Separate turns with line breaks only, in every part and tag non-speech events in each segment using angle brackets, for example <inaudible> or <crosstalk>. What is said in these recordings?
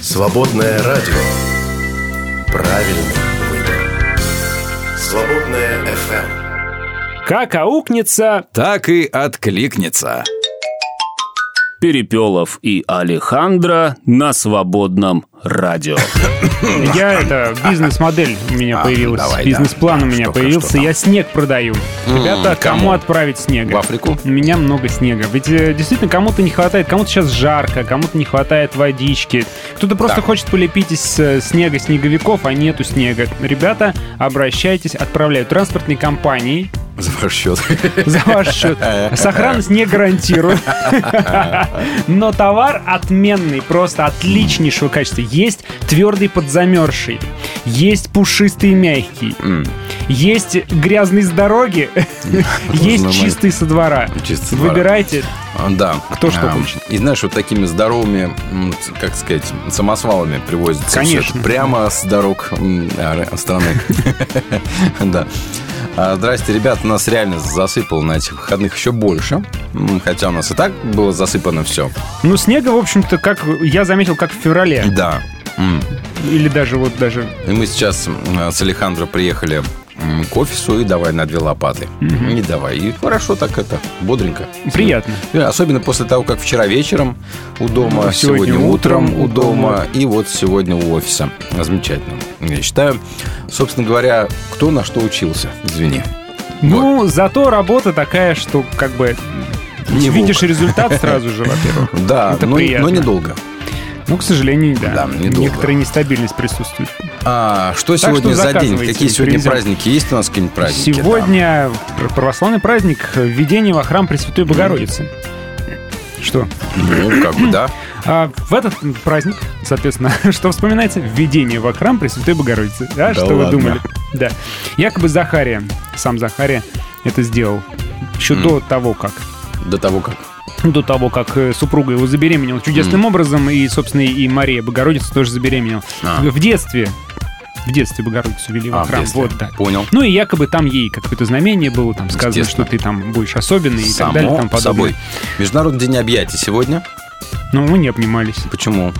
Свободное радио. Правильный выбор. Свободное FM.
Как аукнется,
Так и откликнется.
Перепелов и Алехандро на свободном радио.
я это бизнес-модель у меня
А,
появилась,
давай,
бизнес-план
да.
у меня
Что-
появился.
что
я снег продаю. Ребята, кому
кому?
отправить снега?
В Африку?
У меня много снега. Ведь э, действительно кому-то не хватает, кому-то сейчас жарко, кому-то не хватает водички. Кто-то просто
Так.
хочет полепить из э, снега снеговиков, а нету снега. Ребята, обращайтесь, отправляю транспортные компании
За ваш счет. <laughs>
за ваш счет. Сохранность не гарантирую. <laughs> Но товар отменный, просто отличнейшего качества. Есть твердый подзамерзший, есть пушистый мягкий, есть грязный с дороги, <laughs> есть чистый со двора. Выбирайте.
А, Да.
Кто что хочет.
И знаешь, вот такими здоровыми, как сказать, самосвалами привозится
Конечно.
прямо с дорог а, страны. <laughs> <laughs> Да. А, Здрасте, ребята, нас реально засыпало на этих выходных еще больше. Хотя у нас и так было засыпано все.
Ну, снега, в общем-то, как я заметил, как в феврале.
Да.
Или даже вот даже...
И мы сейчас с Алехандро приехали к офису и давай на две лопаты. Не давай. И хорошо так это, бодренько.
Приятно.
Особенно после того, как вчера вечером у дома,
сегодня
сегодня, утром у дома и вот сегодня у офиса. Замечательно, я считаю. Собственно говоря, кто на что учился, извини.
Ну, зато работа такая, что как бы...
Не
видишь результат сразу же, во-первых.
Да, но, но недолго.
Ну, к сожалению, да.
Да, недолго.
Некоторая нестабильность присутствует.
А что
Так
сегодня
что
за день? Какие сегодня
привезем.
праздники? Есть у нас какие-нибудь праздники?
Сегодня пр- православный праздник введения во храм Пресвятой Богородицы. Что?
Да. Ну, как бы, да.
А в этот праздник, соответственно, <laughs> что вспоминается? Введение во храм Пресвятой Богородицы. Да,
Да
что вы
ладно.
думали? Да. Якобы Захария, сам Захария это сделал. Еще до того, как
До того, как.
До того, как э, супруга его забеременела чудесным образом, и, собственно, и Мария Богородица тоже забеременела.
А.
В детстве, в детстве Богородицу вели
А, в
храм.
детстве.
Вот так.
Понял.
Ну и якобы там ей какое-то знамение было, там сказано, что ты там будешь особенный и
Само
так далее, там подобное.
собой. Международный день объятий сегодня.
Но мы не обнимались.
Почему?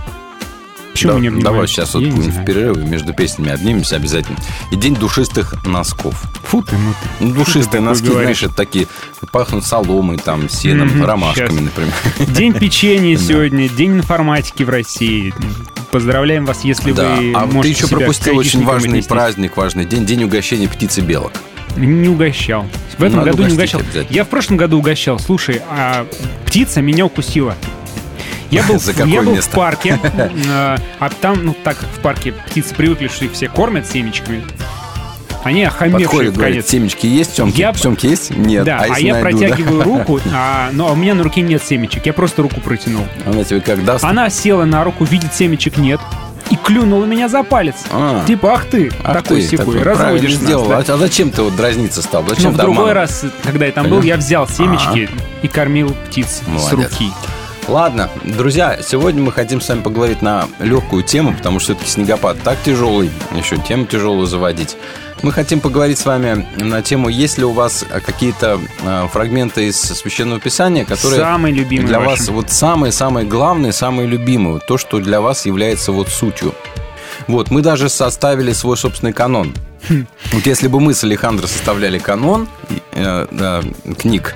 Почему
Да-
не обнимались?
Давай сейчас вот
не
в перерыве между песнями обнимемся обязательно. И день душистых носков.
Фу ты, ну ты.
Ну, душистые
такое
носки,
говоришь?
знаешь, это такие пахнут соломой, там, сеном,
Мгм,
ромашками,
щас.
например.
День <laughs> печенья сегодня, день информатики в России. Поздравляем вас, если
Да.
вы
А ты
можете
еще
себя
пропустил очень важный
отнести.
праздник, важный день, день угощения птицы белок.
Не угощал. В этом
Надо
году не угощал. Я в прошлом году угощал. Слушай, а птица меня укусила. Я был, <laughs>
За
в-
какое
я был
место?
в парке, э, <laughs> а там, ну так, в парке птицы привыкли, что их все кормят семечками. Они охамевшие
Подходит,
в
говорит,
конец.
семечки есть, семки?
Я-
Семки есть? Нет.
Да, а,
если
я
найду, да?
протягиваю <laughs> руку, а, но у меня на руке нет семечек. Я просто руку протянул.
Она тебе как даст?
Она села на руку, видит семечек нет, и клюнула меня за палец.
А.
Типа, ах ты,
Ах
такой секой, разводишь нас,
сделал.
да.
А а зачем ты вот дразниться стал? Зачем
в
ты
другой раз, когда я там был, я взял семечки и кормил птиц с
Молодец.
руки.
Ладно, друзья, сегодня мы хотим с вами поговорить на легкую тему, потому что все-таки снегопад так тяжелый, еще тему тяжелую заводить. Мы хотим поговорить с вами на тему, есть ли у вас какие-то э, фрагменты из Священного Писания, которые
Самый любимый
для вас вот самые-самые главные, самые любимые, вот то, что для вас является вот сутью. Вот, мы даже составили свой собственный канон.
Хм.
Вот если бы мы с Алехандро составляли канон э, э, книг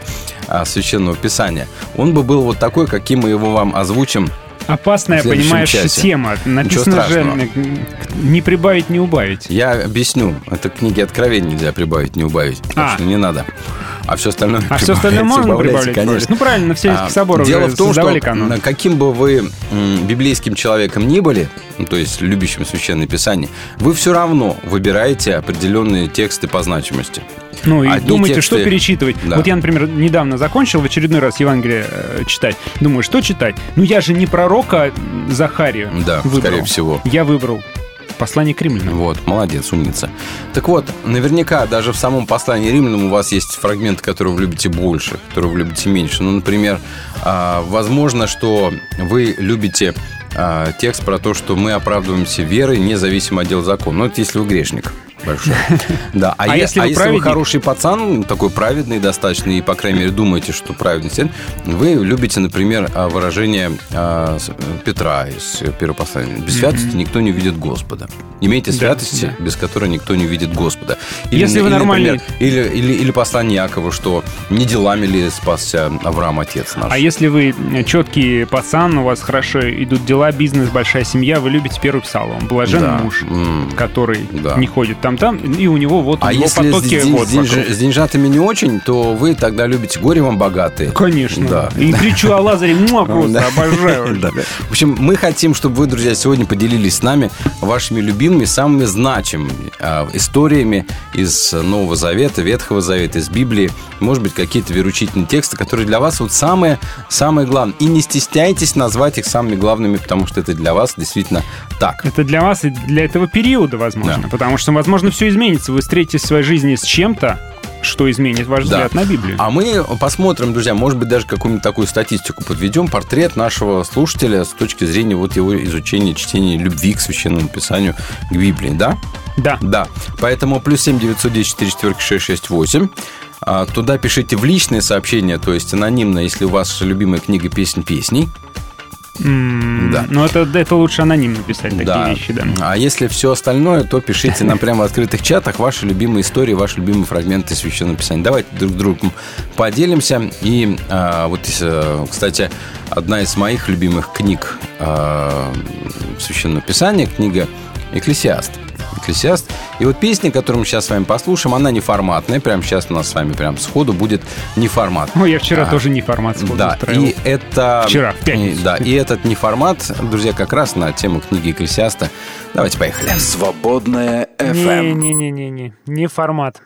э, Священного Писания, он бы был вот такой, каким мы его вам озвучим.
Опасная, понимаешь,
часе.
тема. Написано же не прибавить, не убавить.
Я объясню. Это книги откровений нельзя прибавить, не убавить. Так
А.
что не надо. А все остальное
А все остальное можно прибавлять?
конечно.
Ну правильно, на Вселенских
А,
соборах
Дело в том, что
канон.
каким бы вы библейским человеком ни были, ну, то есть любящим священное писание, вы все равно выбираете определенные тексты по значимости.
Ну и
Одни
думаете,
тексты-
что перечитывать.
Да.
Вот я, например, недавно закончил в очередной раз Евангелие э, читать. Думаю, что читать? Ну я же не пророка Захарию
Да,
выбрал.
скорее всего.
Я выбрал послание к римлянам.
Вот, молодец, умница. Так вот, наверняка даже в самом послании римлянам у вас есть фрагменты, которые вы любите больше, которые вы любите меньше. Ну, например, а, возможно, что вы любите а, текст про то, что мы оправдываемся верой, независимо от дел закона. Ну, это если вы грешник. Большое. <laughs> Да. А,
А если
а
вы
если вы хороший пацан, такой праведный достаточно, и, по крайней мере, думаете, что праведный вы любите, например, а, выражение а, с- Петра из первого послания. Без святости никто не увидит Господа. Имейте
Да,
святости,
да.
без которой никто не увидит Господа.
Если вы нормальный-
например, или, или, или послание Якова, что не делами ли спасся Авраам, отец наш.
А если вы четкий пацан, у вас хорошо идут дела, бизнес, большая семья, вы любите первый псалом. Блажен
Да.
муж, который
Да.
не ходит там-там, и у него вот у
А
него
если с,
потоки
день-
вот
с деньж-
вокруг.
с деньжатами не очень, то вы тогда любите горе вам богатые.
Конечно.
Да.
И кричу о Лазаре, муа, просто обожаю. <laughs>
В общем, мы хотим, чтобы вы, друзья, сегодня поделились с нами вашими любимыми, самыми значимыми а, историями из Нового Завета, Ветхого Завета, из Библии. Может быть, какие-то веручительные тексты, которые для вас вот самые, самые главные. И не стесняйтесь назвать их самыми главными, потому что это для вас действительно так.
Это для вас и для этого периода, возможно.
Да.
Потому что, возможно, все изменится. Вы встретитесь в своей жизни с чем-то, что изменит ваш
Да.
взгляд на Библию.
А мы посмотрим, друзья, может быть, даже какую-нибудь такую статистику подведем, портрет нашего слушателя с точки зрения вот его изучения, чтения любви к священному писанию, к Библии, да?
Да.
Да. Поэтому плюс 7 910 4 четверки 668. А, Туда пишите в личные сообщения, то есть анонимно, если у вас любимая книга «Песнь песней». Да.
Но это, это лучше анонимно писать такие
Да.
вещи, да.
А если все остальное, то пишите нам прямо в открытых чатах ваши любимые истории, ваши любимые фрагменты Священного Писания. Давайте друг с другом поделимся. И а, вот, э, кстати, одна из моих любимых книг а, Священного Писания, книга «Экклесиаст». «Экклесиаст». И вот песня, которую мы сейчас с вами послушаем, она неформатная. Прямо сейчас у нас с вами прям сходу будет неформат.
Ну, я вчера
А,
тоже не формат сходу
Да,
устраивал.
и это...
Вчера, в пятницу.
И- Да, и этот неформат, друзья, как раз на тему книги Экклесиаста. Давайте поехали.
Свободная FM.
Не-не-не-не, не формат.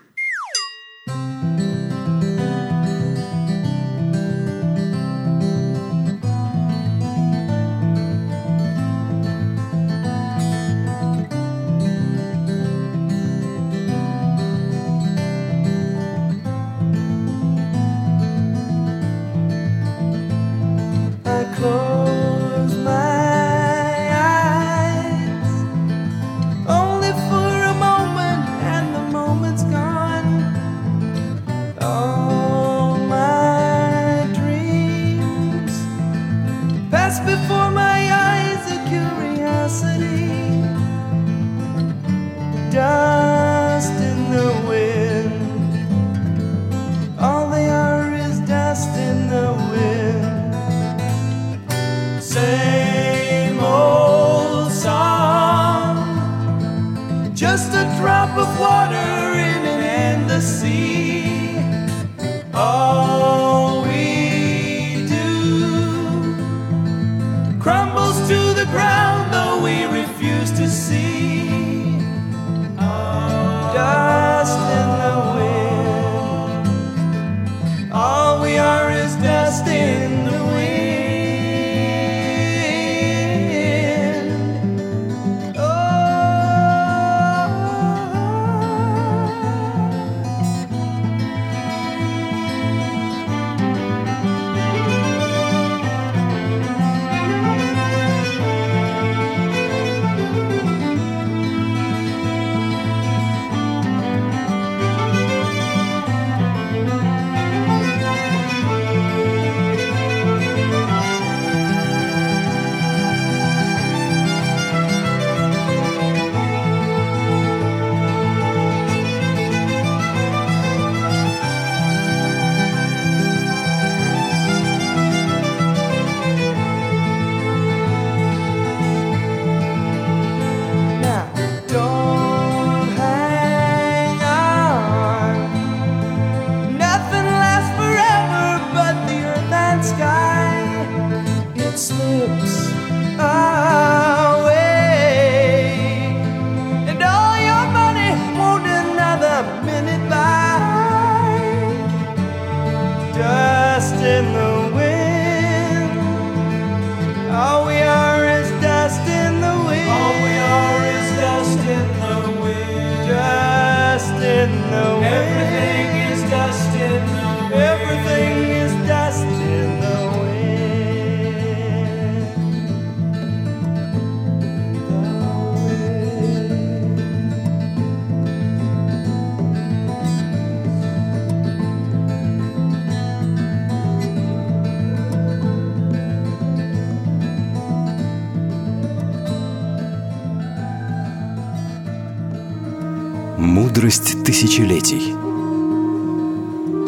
Мудрость тысячелетий.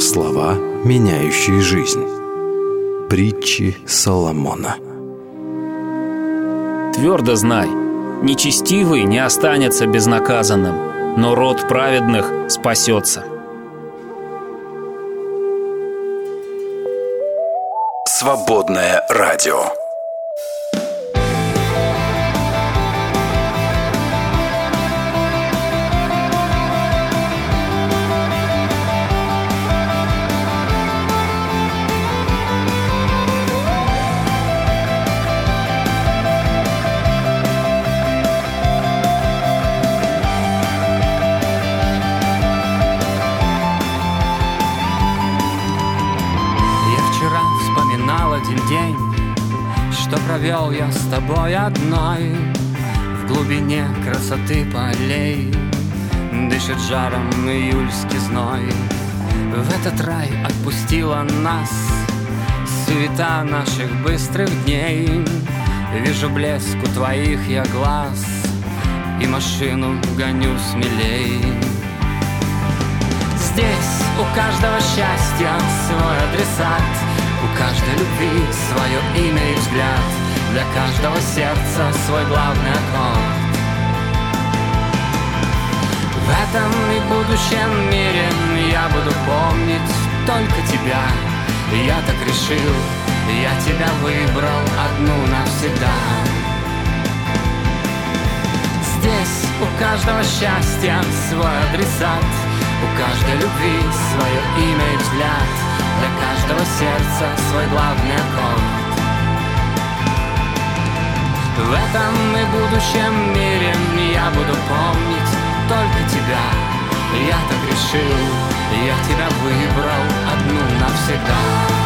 Слова, меняющие жизнь. Притчи Соломона.
Твердо знай, нечестивый не останется безнаказанным, но род праведных спасется.
Свободное радио.
Провел я с тобой одной В глубине красоты полей. Дышит жаром июльский зной. В этот рай отпустила нас Суета наших быстрых дней. Вижу блеск у твоих я глаз И машину гоню смелей. Здесь у каждого счастья свой адресат. У каждой любви свое имя и взгляд Для каждого сердца свой главный аккорд. В этом и будущем мире я буду помнить только тебя. Я так решил, я тебя выбрал одну навсегда. Здесь у каждого счастья свой адресат. У каждой любви свое имя и взгляд. Для каждого сердца свой главный аккорд В этом и будущем мире я буду помнить только тебя. Я так решил, я тебя выбрал одну навсегда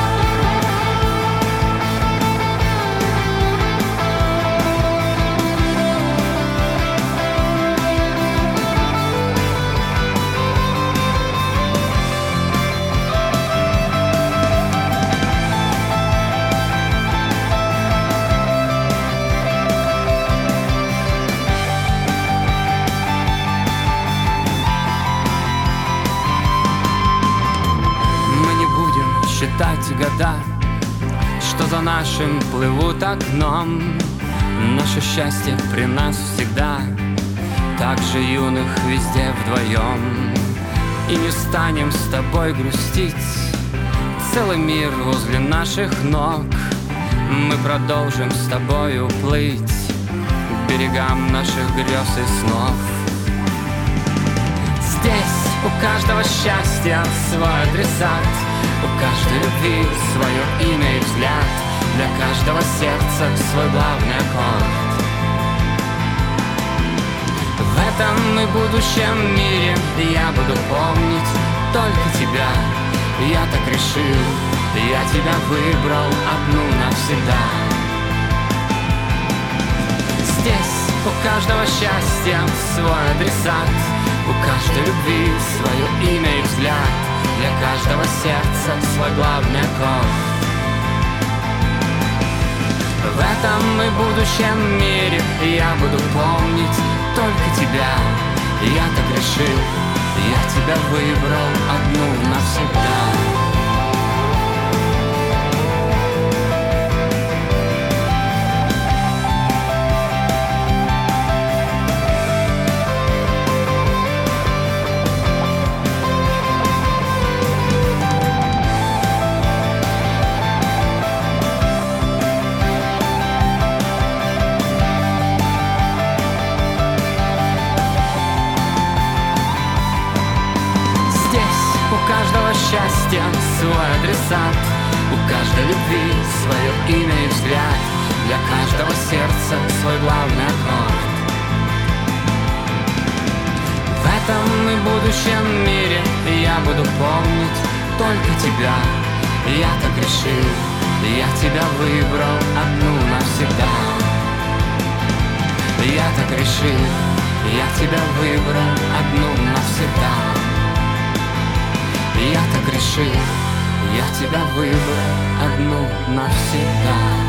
нашим плывут окном. Наше счастье при нас всегда, так же юных везде вдвоем. И не станем с тобой грустить, целый мир возле наших ног. Мы продолжим с тобою плыть к берегам наших грез и снов. Здесь у каждого счастья свой адресат У каждой любви свое имя и взгляд Для каждого сердца свой главный аккорд. В этом и будущем мире я буду помнить только тебя. Я так решил, я тебя выбрал одну навсегда. Здесь у каждого счастья свой адресат. У каждой любви свое имя и взгляд. Для каждого сердца свой главный аккорд В этом и будущем мире. Я буду помнить только тебя. Я так решил, я тебя выбрал одну навсегда счастья свой адресат. У каждой любви свое имя и взгляд. Для каждого сердца свой главный аккорд. В этом и будущем мире я буду помнить только тебя. Я так решил, я тебя выбрал одну навсегда. Я так решил, я тебя выбрал одну навсегда я так решил, я тебя выбрал одну навсегда.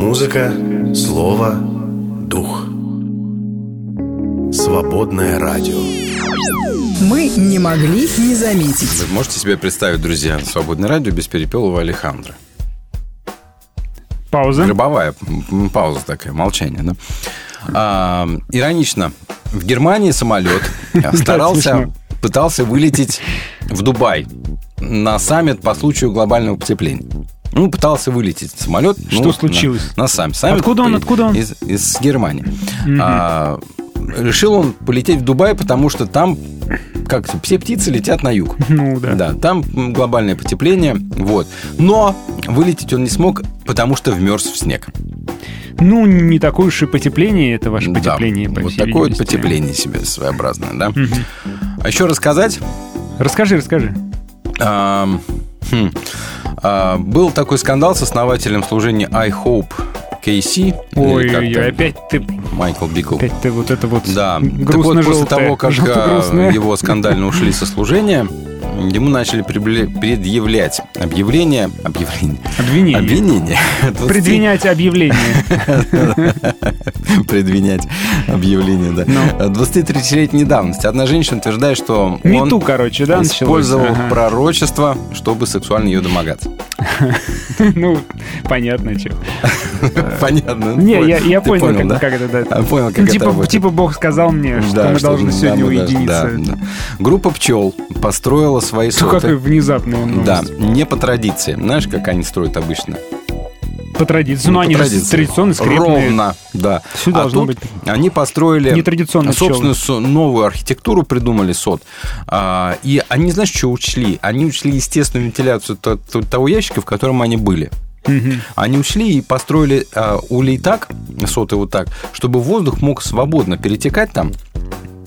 Музыка, слово, дух. Свободное радио.
Мы не могли не заметить.
Вы можете себе представить, друзья, свободное радио без перепелого Алехандра?
Пауза.
Гробовая пауза такая, молчание, да? А, иронично. В Германии самолет <laughs> старался, пытался вылететь в Дубай на саммит по случаю глобального потепления. Ну, пытался вылететь самолет.
Что
ну,
случилось?
На, на сам, саммит.
Откуда он, откуда он?
Из, из Германии. А, решил он полететь в Дубай, потому что там как все птицы летят на юг.
Ну да.
Да, там глобальное потепление, вот. Но вылететь он не смог, потому что вмерз в снег.
Ну, не такое уж и потепление, это ваше
Да,
потепление. по
вот такое вот потепление себе своеобразное, да. А еще рассказать,
Расскажи, расскажи.
ам, хм, а, был такой скандал с основателем служения I Hope KC.
Ой,
или
ой,
как-то
ой, опять ты,
Майкл Бикл.
опять ты вот это вот
Да, так вот после того, как <laughs>
грустное.
его скандально ушли со служения, ему начали предъявлять объявление, объявление,
Обвинение.
обвинение. 20
Предвинять объявление. <laughs>
Предвинять объявление, да.
Ну.
23-летней давности. Одна женщина утверждает, что он
Мету, короче, да,
использовал пророчество, чтобы сексуально ее домогаться. <laughs>
Ну, понятно, что. <laughs>
Понятно.
Не, я, понял, как, как это,
Понял, как
Ну,
это
типа, типа Бог сказал мне, что мы должны сегодня уединиться.
Группа пчел построила свои
Что какая
соты.
внезапная
Да,
новость.
не по традиции. Знаешь, как они строят обычно?
По традиции. Ну,
по
они же
традиции.
традиционно скрепные.
Ровно, да.
Всё
а
должно
тут
быть.
они построили
Нетрадиционные
собственную со- новую архитектуру, придумали сот. А, и они, знаешь, что учли? Они учли естественную вентиляцию то- то- того ящика, в котором они были. Они ушли и построили а, улей так, соты вот так, чтобы воздух мог свободно перетекать там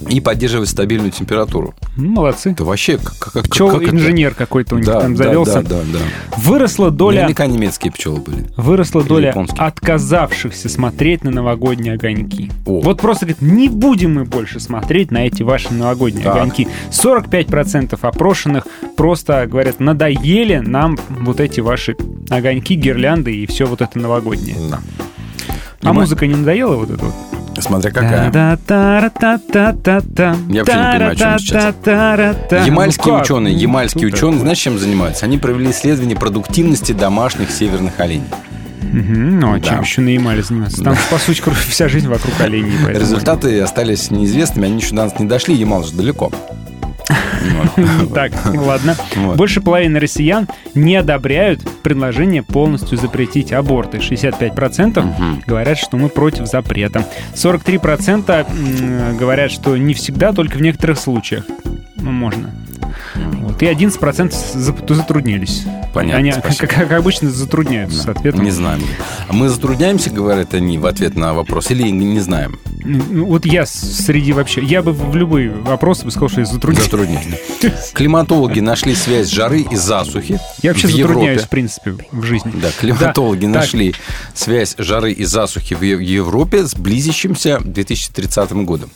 и поддерживать стабильную температуру.
Молодцы.
Это вообще как, как, как
Пчел
это?
инженер какой-то у них
Да,
там
да,
завелся.
Да, да, да.
Выросла доля,
Наверняка немецкие пчелы были.
выросла
Или
доля
японские.
отказавшихся смотреть на новогодние огоньки.
О.
Вот просто говорит, не будем мы больше смотреть на эти ваши новогодние
Так.
огоньки. 45% опрошенных просто говорят, надоели нам вот эти ваши огоньки, гирлянды и все вот это новогоднее.
Да.
А
Нема-
музыка не надоела вот это вот?
Смотря какая. Я вообще не понимаю, о чем сейчас. Ямальские
Ну
ученые,
Ну,
ямальские ученые, знаешь, чем занимаются? Они провели исследование продуктивности домашних северных оленей.
Ну, а
Да.
чем еще на Ямале заниматься? Там, по сути, вся жизнь вокруг оленей.
Результаты остались неизвестными, они еще до нас не дошли, Ямал же далеко.
Так, ладно. Больше половины россиян не одобряют предложение полностью запретить аборты. 65% говорят, что мы против запрета. 43% м, говорят, что не всегда, только в некоторых случаях. Ну, можно. Вот. И 11% зап- затруднились.
Понятно,
Они, как, как обычно, затрудняются с ответом.
Не знаем. Мы затрудняемся, говорят они, в ответ на вопрос, или не знаем?
Ну, Вот я среди вообще... Я бы в любые вопросы бы сказал, что я затрудняюсь.
Затрудняемся. <laughs> Климатологи нашли связь жары и засухи
Я вообще
в
затрудняюсь, в принципе, в жизни.
Да, климатологи
Да, так.
нашли связь жары и засухи в Европе с близящимся 2030 годом.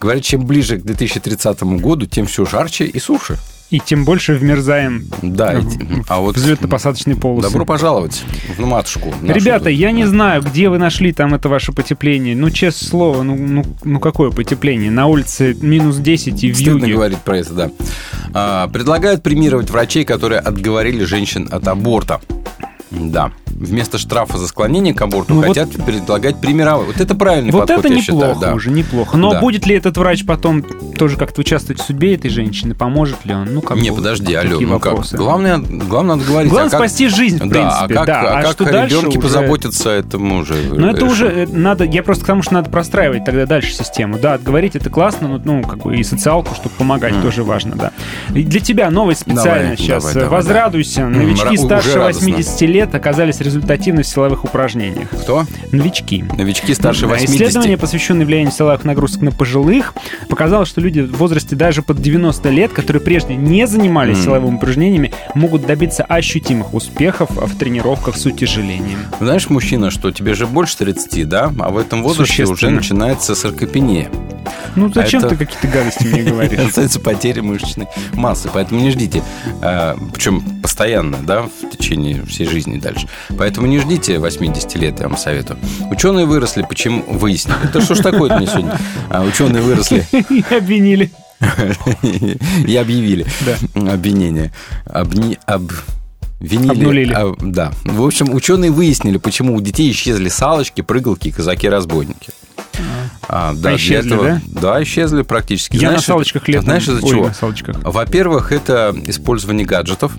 Говорят, чем ближе к 2030 году, тем все жарче и суше.
И тем больше вмерзаем
Да,
в
а вот
взлетно-посадочные полосы.
добро пожаловать в матушку.
Ребята, я не знаю, где вы нашли там это ваше потепление. Ну, честное слово, ну, ну, ну какое потепление? На улице минус 10 и в
Стыдно
юге.
говорить про это, да. А, предлагают премировать врачей, которые отговорили женщин от аборта. Да. Вместо штрафа за склонение к аборту
Ну вот-
хотят предлагать премировать. Вот это правильный
Вот
подход,
это
я
неплохо
считаю. да.
уже, неплохо. Но
Да.
будет ли этот врач потом тоже как-то участвовать в судьбе этой женщины? Поможет ли он? Ну, как
Не,
бы,
подожди, алло, ну как?
вопросы.
Главное, главное надо говорить.
Главное
а как-
спасти жизнь, в
да,
принципе,
а как,
да.
а
А
как
что
о
дальше
ребенке
уже-
позаботиться, это мы уже
Ну, это
решим.
уже э, надо, я просто к тому, что надо простраивать тогда дальше систему. Да, отговорить это классно, но, ну, как бы и социалку, чтобы помогать, тоже важно, да. И для тебя новость специально
Давай,
сейчас.
давай, давай,
Возрадуйся.
М,
Новички старше
радостно.
80 лет оказались результативны в силовых упражнениях.
Кто?
Новички.
Новички старше
Да,
80.
Исследование, посвященное влиянию силовых нагрузок на пожилых, показало, что люди в возрасте даже под 90 лет, которые прежде не занимались
М.
силовыми упражнениями, могут добиться ощутимых успехов в тренировках с утяжелением.
Знаешь, мужчина, что тебе же больше 30, да? А в этом возрасте уже начинается саркопения.
Ну зачем
это-
ты какие-то гадости мне говоришь? <laughs>
Называется потеря мышечной массы. Поэтому не ждите. А, Причем постоянно, да, в течение всей жизни дальше. Поэтому не ждите 80 лет, я вам советую. Ученые выросли, почему выяснили. Да что ж такое мне сегодня? А, Ученые выросли
И обвинили. <laughs>
и объявили
Да.
обвинение. Обни... Обвинили.
Обнулили.
А, да. В общем, ученые выяснили, почему у детей исчезли салочки, прыгалки и казаки-разбойники. А, да, для
исчезли,
этого- да? исчезли практически.
Я
Знаешь,
на салочках летом.
Знаешь, из-за чего? Во-первых, это использование гаджетов.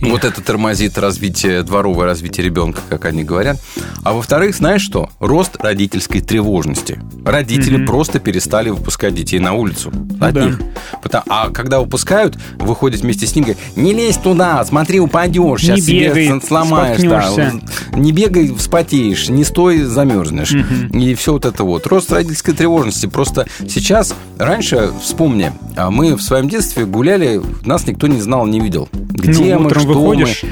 Вот это тормозит развитие, дворовое развитие ребенка, как они говорят. А во-вторых, знаешь что? Рост родительской тревожности. Родители
Мгм.
просто перестали выпускать детей на улицу.
Ну
Одних. Потому- а когда выпускают, выходят вместе с ним, говорят, не лезь туда, смотри, упадешь, сейчас
Не бегай,
себе сломаешь. да. Не бегай, вспотеешь, не стой, замерзнешь.
Мгм.
И все вот это вот. Рост родительской тревожности. Просто сейчас, раньше, вспомни, а мы в своем детстве гуляли, нас никто не знал, не видел. Где
Ну,
мы, что
выходишь.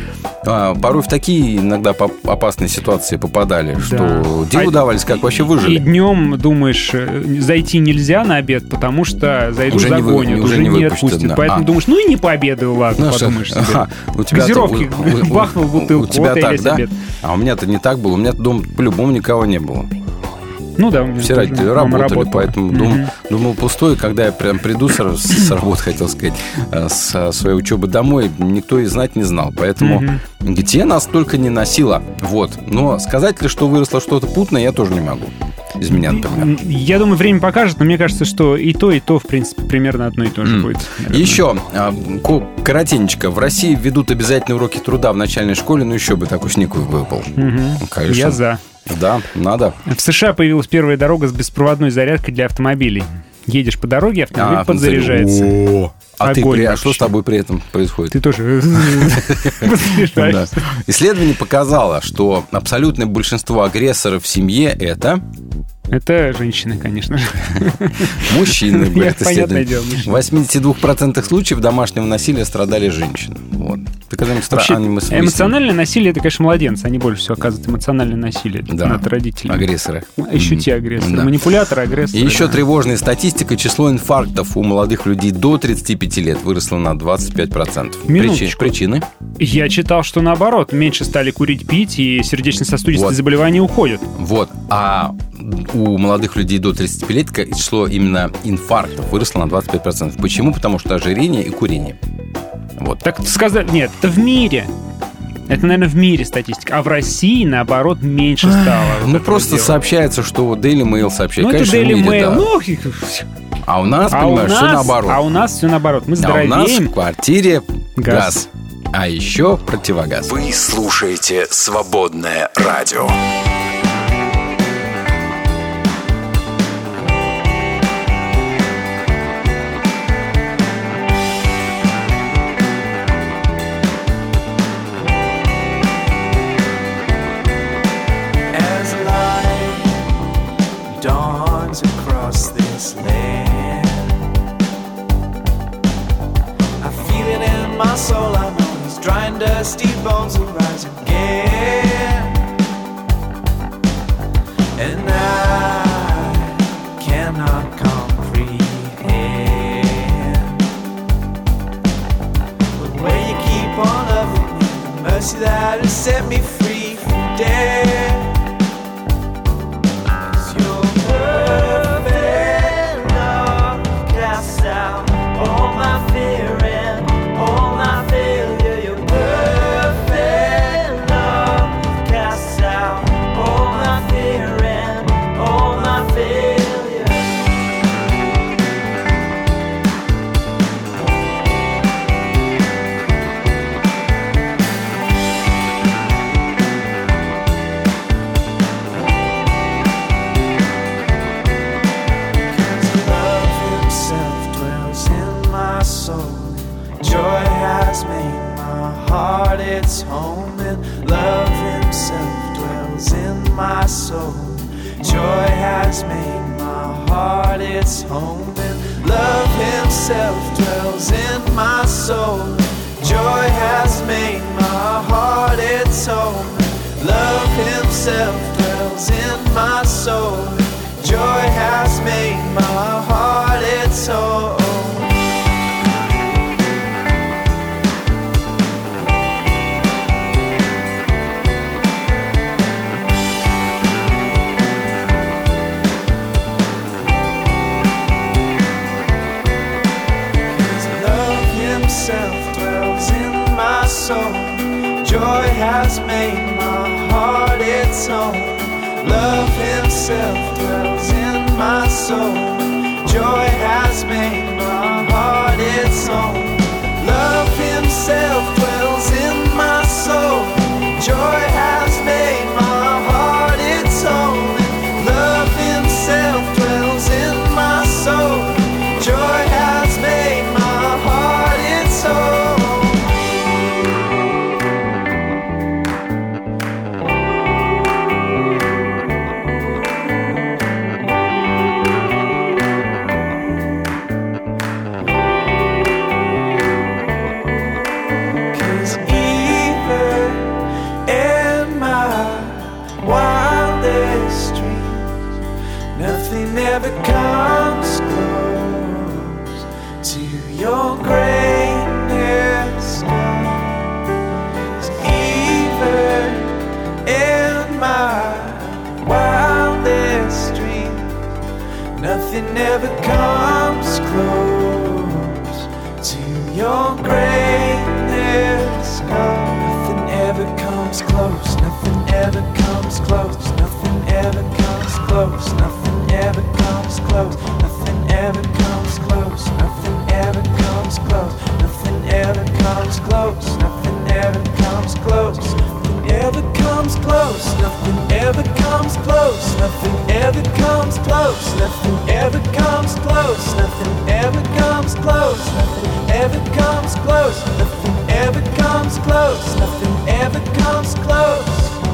А, порой в такие иногда опасные ситуации попадали, что
Да.
делу
А-
давались, как вообще
И
выжили.
днем думаешь, э, зайти нельзя на обед, потому что зайду
Уже не вы-
загонят,
уже
уже,
не
не отпустят.
да.
Поэтому
А.
думаешь, ну и не пообедаю, ладно,
Ну, что-
подумаешь себе.
ага, у тебя
Газировки бахнул бутылку,
У тебя
вот и
так, да?
обед.
А у меня-то не так было. У меня дома по-любому никого не было.
Ну да, у меня
Все
тоже мама
работали,
работала.
поэтому
Мгм.
дум- думал пустой. Когда я прям приду с, с работы, хотел сказать, э, с э, своей учебы домой, никто и знать не знал. Поэтому
Мгм.
где нас только не носило. Вот. Но сказать ли, что выросло что-то путное, я тоже не могу. Из меня, например.
Я думаю, время покажет, но мне кажется, что и то, и то, в принципе, примерно одно и то же
М.
будет.
Еще, а, ко- коротенечко. В России ведут обязательные уроки труда в начальной школе, ну еще бы такой снег выпал. Конечно.
Я за.
Да, надо.
В США появилась первая дорога с беспроводной зарядкой для автомобилей. Едешь по дороге, автомобиль
А,
подзаряжается.
О, А ты при- а что с тобой при этом происходит?
Ты тоже. <laughs>
Исследование показало, что абсолютное большинство агрессоров в семье это
Это женщины, конечно же. <laughs>
мужчины, говорит
понятное дело,
В
мужчины.
82% случаев домашнего насилия страдали женщины. Вот. Ты когда-нибудь
Вообще, эмоциональное насилие это, конечно, младенцы. Они больше всего оказывают эмоциональное насилие
Да.
над родителями.
агрессоры.
Еще
Мгм.
те агрессоры.
Да.
Манипуляторы, агрессоры.
И еще
да.
тревожная статистика. Число инфарктов у молодых людей до 35 лет выросло на 25%. Причи-
Минуточку.
Причины?
Я читал, что наоборот, меньше стали курить, пить, и сердечно-сосудистые
Вот.
заболевания уходят.
Вот. А у молодых людей до 35 лет число именно инфарктов выросло на 25%. Почему? Потому что ожирение и курение. Вот.
Так сказать, нет, это в мире. Это, наверное, в мире статистика. А в России, наоборот, меньше стало. вот
Ну, просто
дела.
сообщается, что вот Daily Mail сообщает.
Ну, это
Конечно, в
Daily
мире,
Mail.
да.
Ну,
А у нас,
а у
понимаешь, все
нас-
наоборот.
А у нас все наоборот. Мы
А у нас
здоровеем.
в квартире
Газ.
газ. А еще противогаз.
Вы слушаете «Свободное радио».
Dusty bones will rise again. And I cannot comprehend the way you keep on loving me, the mercy that has set me free from death. Himself dwells in my soul. Joy has made comes close, nothing ever comes close, nothing ever comes close, nothing ever comes close, nothing ever comes close, nothing ever comes close.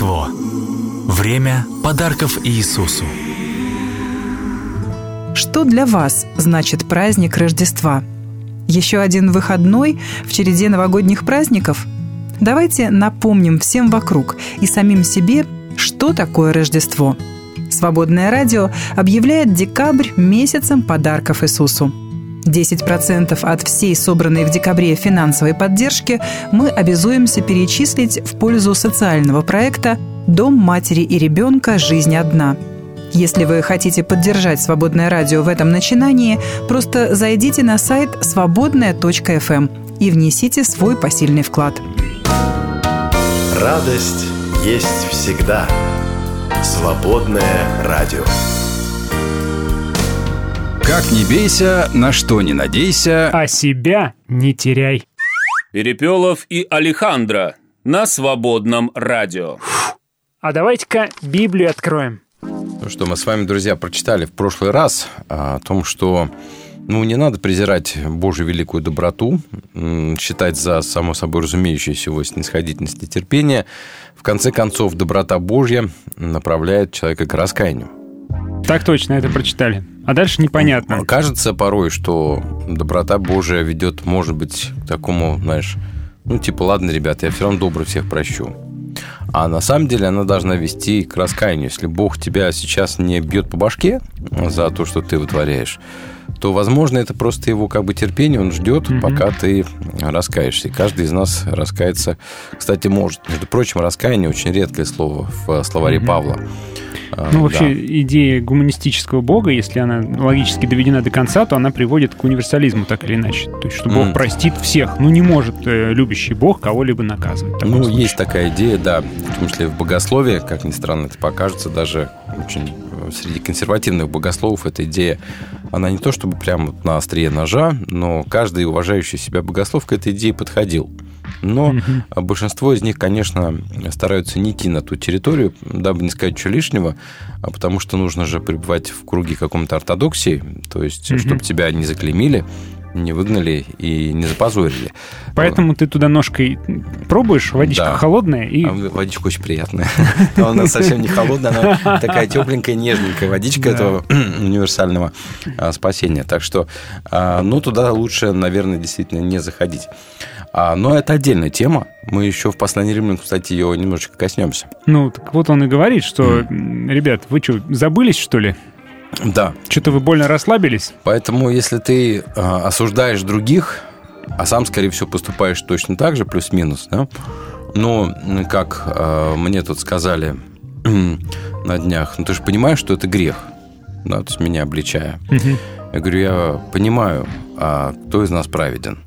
Рождество. Время подарков Иисусу.
Что для вас значит праздник Рождества? Еще один выходной в череде новогодних праздников? Давайте напомним всем вокруг и самим себе, что такое Рождество. Свободное радио объявляет декабрь месяцем подарков Иисусу. 10% от всей собранной в декабре финансовой поддержки мы обязуемся перечислить в пользу социального проекта «Дом матери и ребенка. Жизнь одна». Если вы хотите поддержать «Свободное радио» в этом начинании, просто зайдите на сайт свободная.фм и внесите свой посильный вклад.
Радость есть всегда. Свободное радио.
Как не бейся, на что не надейся.
А себя не теряй.
Перепелов и Алехандро на свободном радио.
А давайте-ка Библию откроем.
Ну что, мы с вами, друзья, прочитали в прошлый раз о том, что ну, не надо презирать Божью великую доброту, считать за само собой разумеющееся его снисходительность и терпение. В конце концов, доброта Божья направляет человека к раскаянию.
Так точно, это прочитали. А дальше непонятно.
Кажется порой, что доброта Божия ведет, может быть, к такому, знаешь, ну, типа, ладно, ребята, я все равно добро всех прощу. А на самом деле она должна вести к раскаянию. Если Бог тебя сейчас не бьет по башке за то, что ты вытворяешь, то, возможно, это просто его как бы терпение, он ждет,
Мгм.
пока ты раскаешься. И каждый из нас раскается, кстати, может. Между прочим, раскаяние очень редкое слово в словаре
Мгм.
Павла. А,
Ну, вообще,
да.
идея гуманистического бога, если она логически доведена до конца, то она приводит к универсализму, так или иначе. То есть, что Бог
Мгм.
простит всех. Ну, не может э, любящий Бог кого-либо наказывать.
Ну,
случае.
есть такая идея, да, в том числе в богословии, как ни странно это покажется, даже очень э, среди консервативных богословов эта идея, она не то чтобы прямо на острие ножа, но каждый уважающий себя богослов к этой идее подходил. Но а большинство из них, конечно, стараются не идти на ту территорию, дабы не сказать чего лишнего, а потому что нужно же пребывать в круге каком-то ортодоксии, то есть,
Мгм.
чтобы тебя не заклеймили, не выгнали и не запозорили.
Поэтому ты туда ножкой пробуешь, водичка
Да.
холодная и...
А водичка очень приятная. <laughs> Но Она совсем не холодная, она такая тепленькая, нежненькая водичка
Да.
этого <clears throat> универсального а, спасения. Так что, а, ну, туда лучше, наверное, действительно не заходить. А, Но это отдельная тема. Мы еще в послании римлян, кстати, ее немножечко коснемся.
Ну, так вот он и говорит, что, м, ребят, вы что, забылись, что ли?
Да,
Что-то вы больно расслабились?
Поэтому, если ты а, осуждаешь других, а сам, скорее всего, поступаешь точно так же, плюс-минус, да, но, м, как а, мне тут сказали <clears throat> на днях, ну ты же понимаешь, что это грех, да, то есть меня обличая. Я говорю, я понимаю, а кто из нас праведен?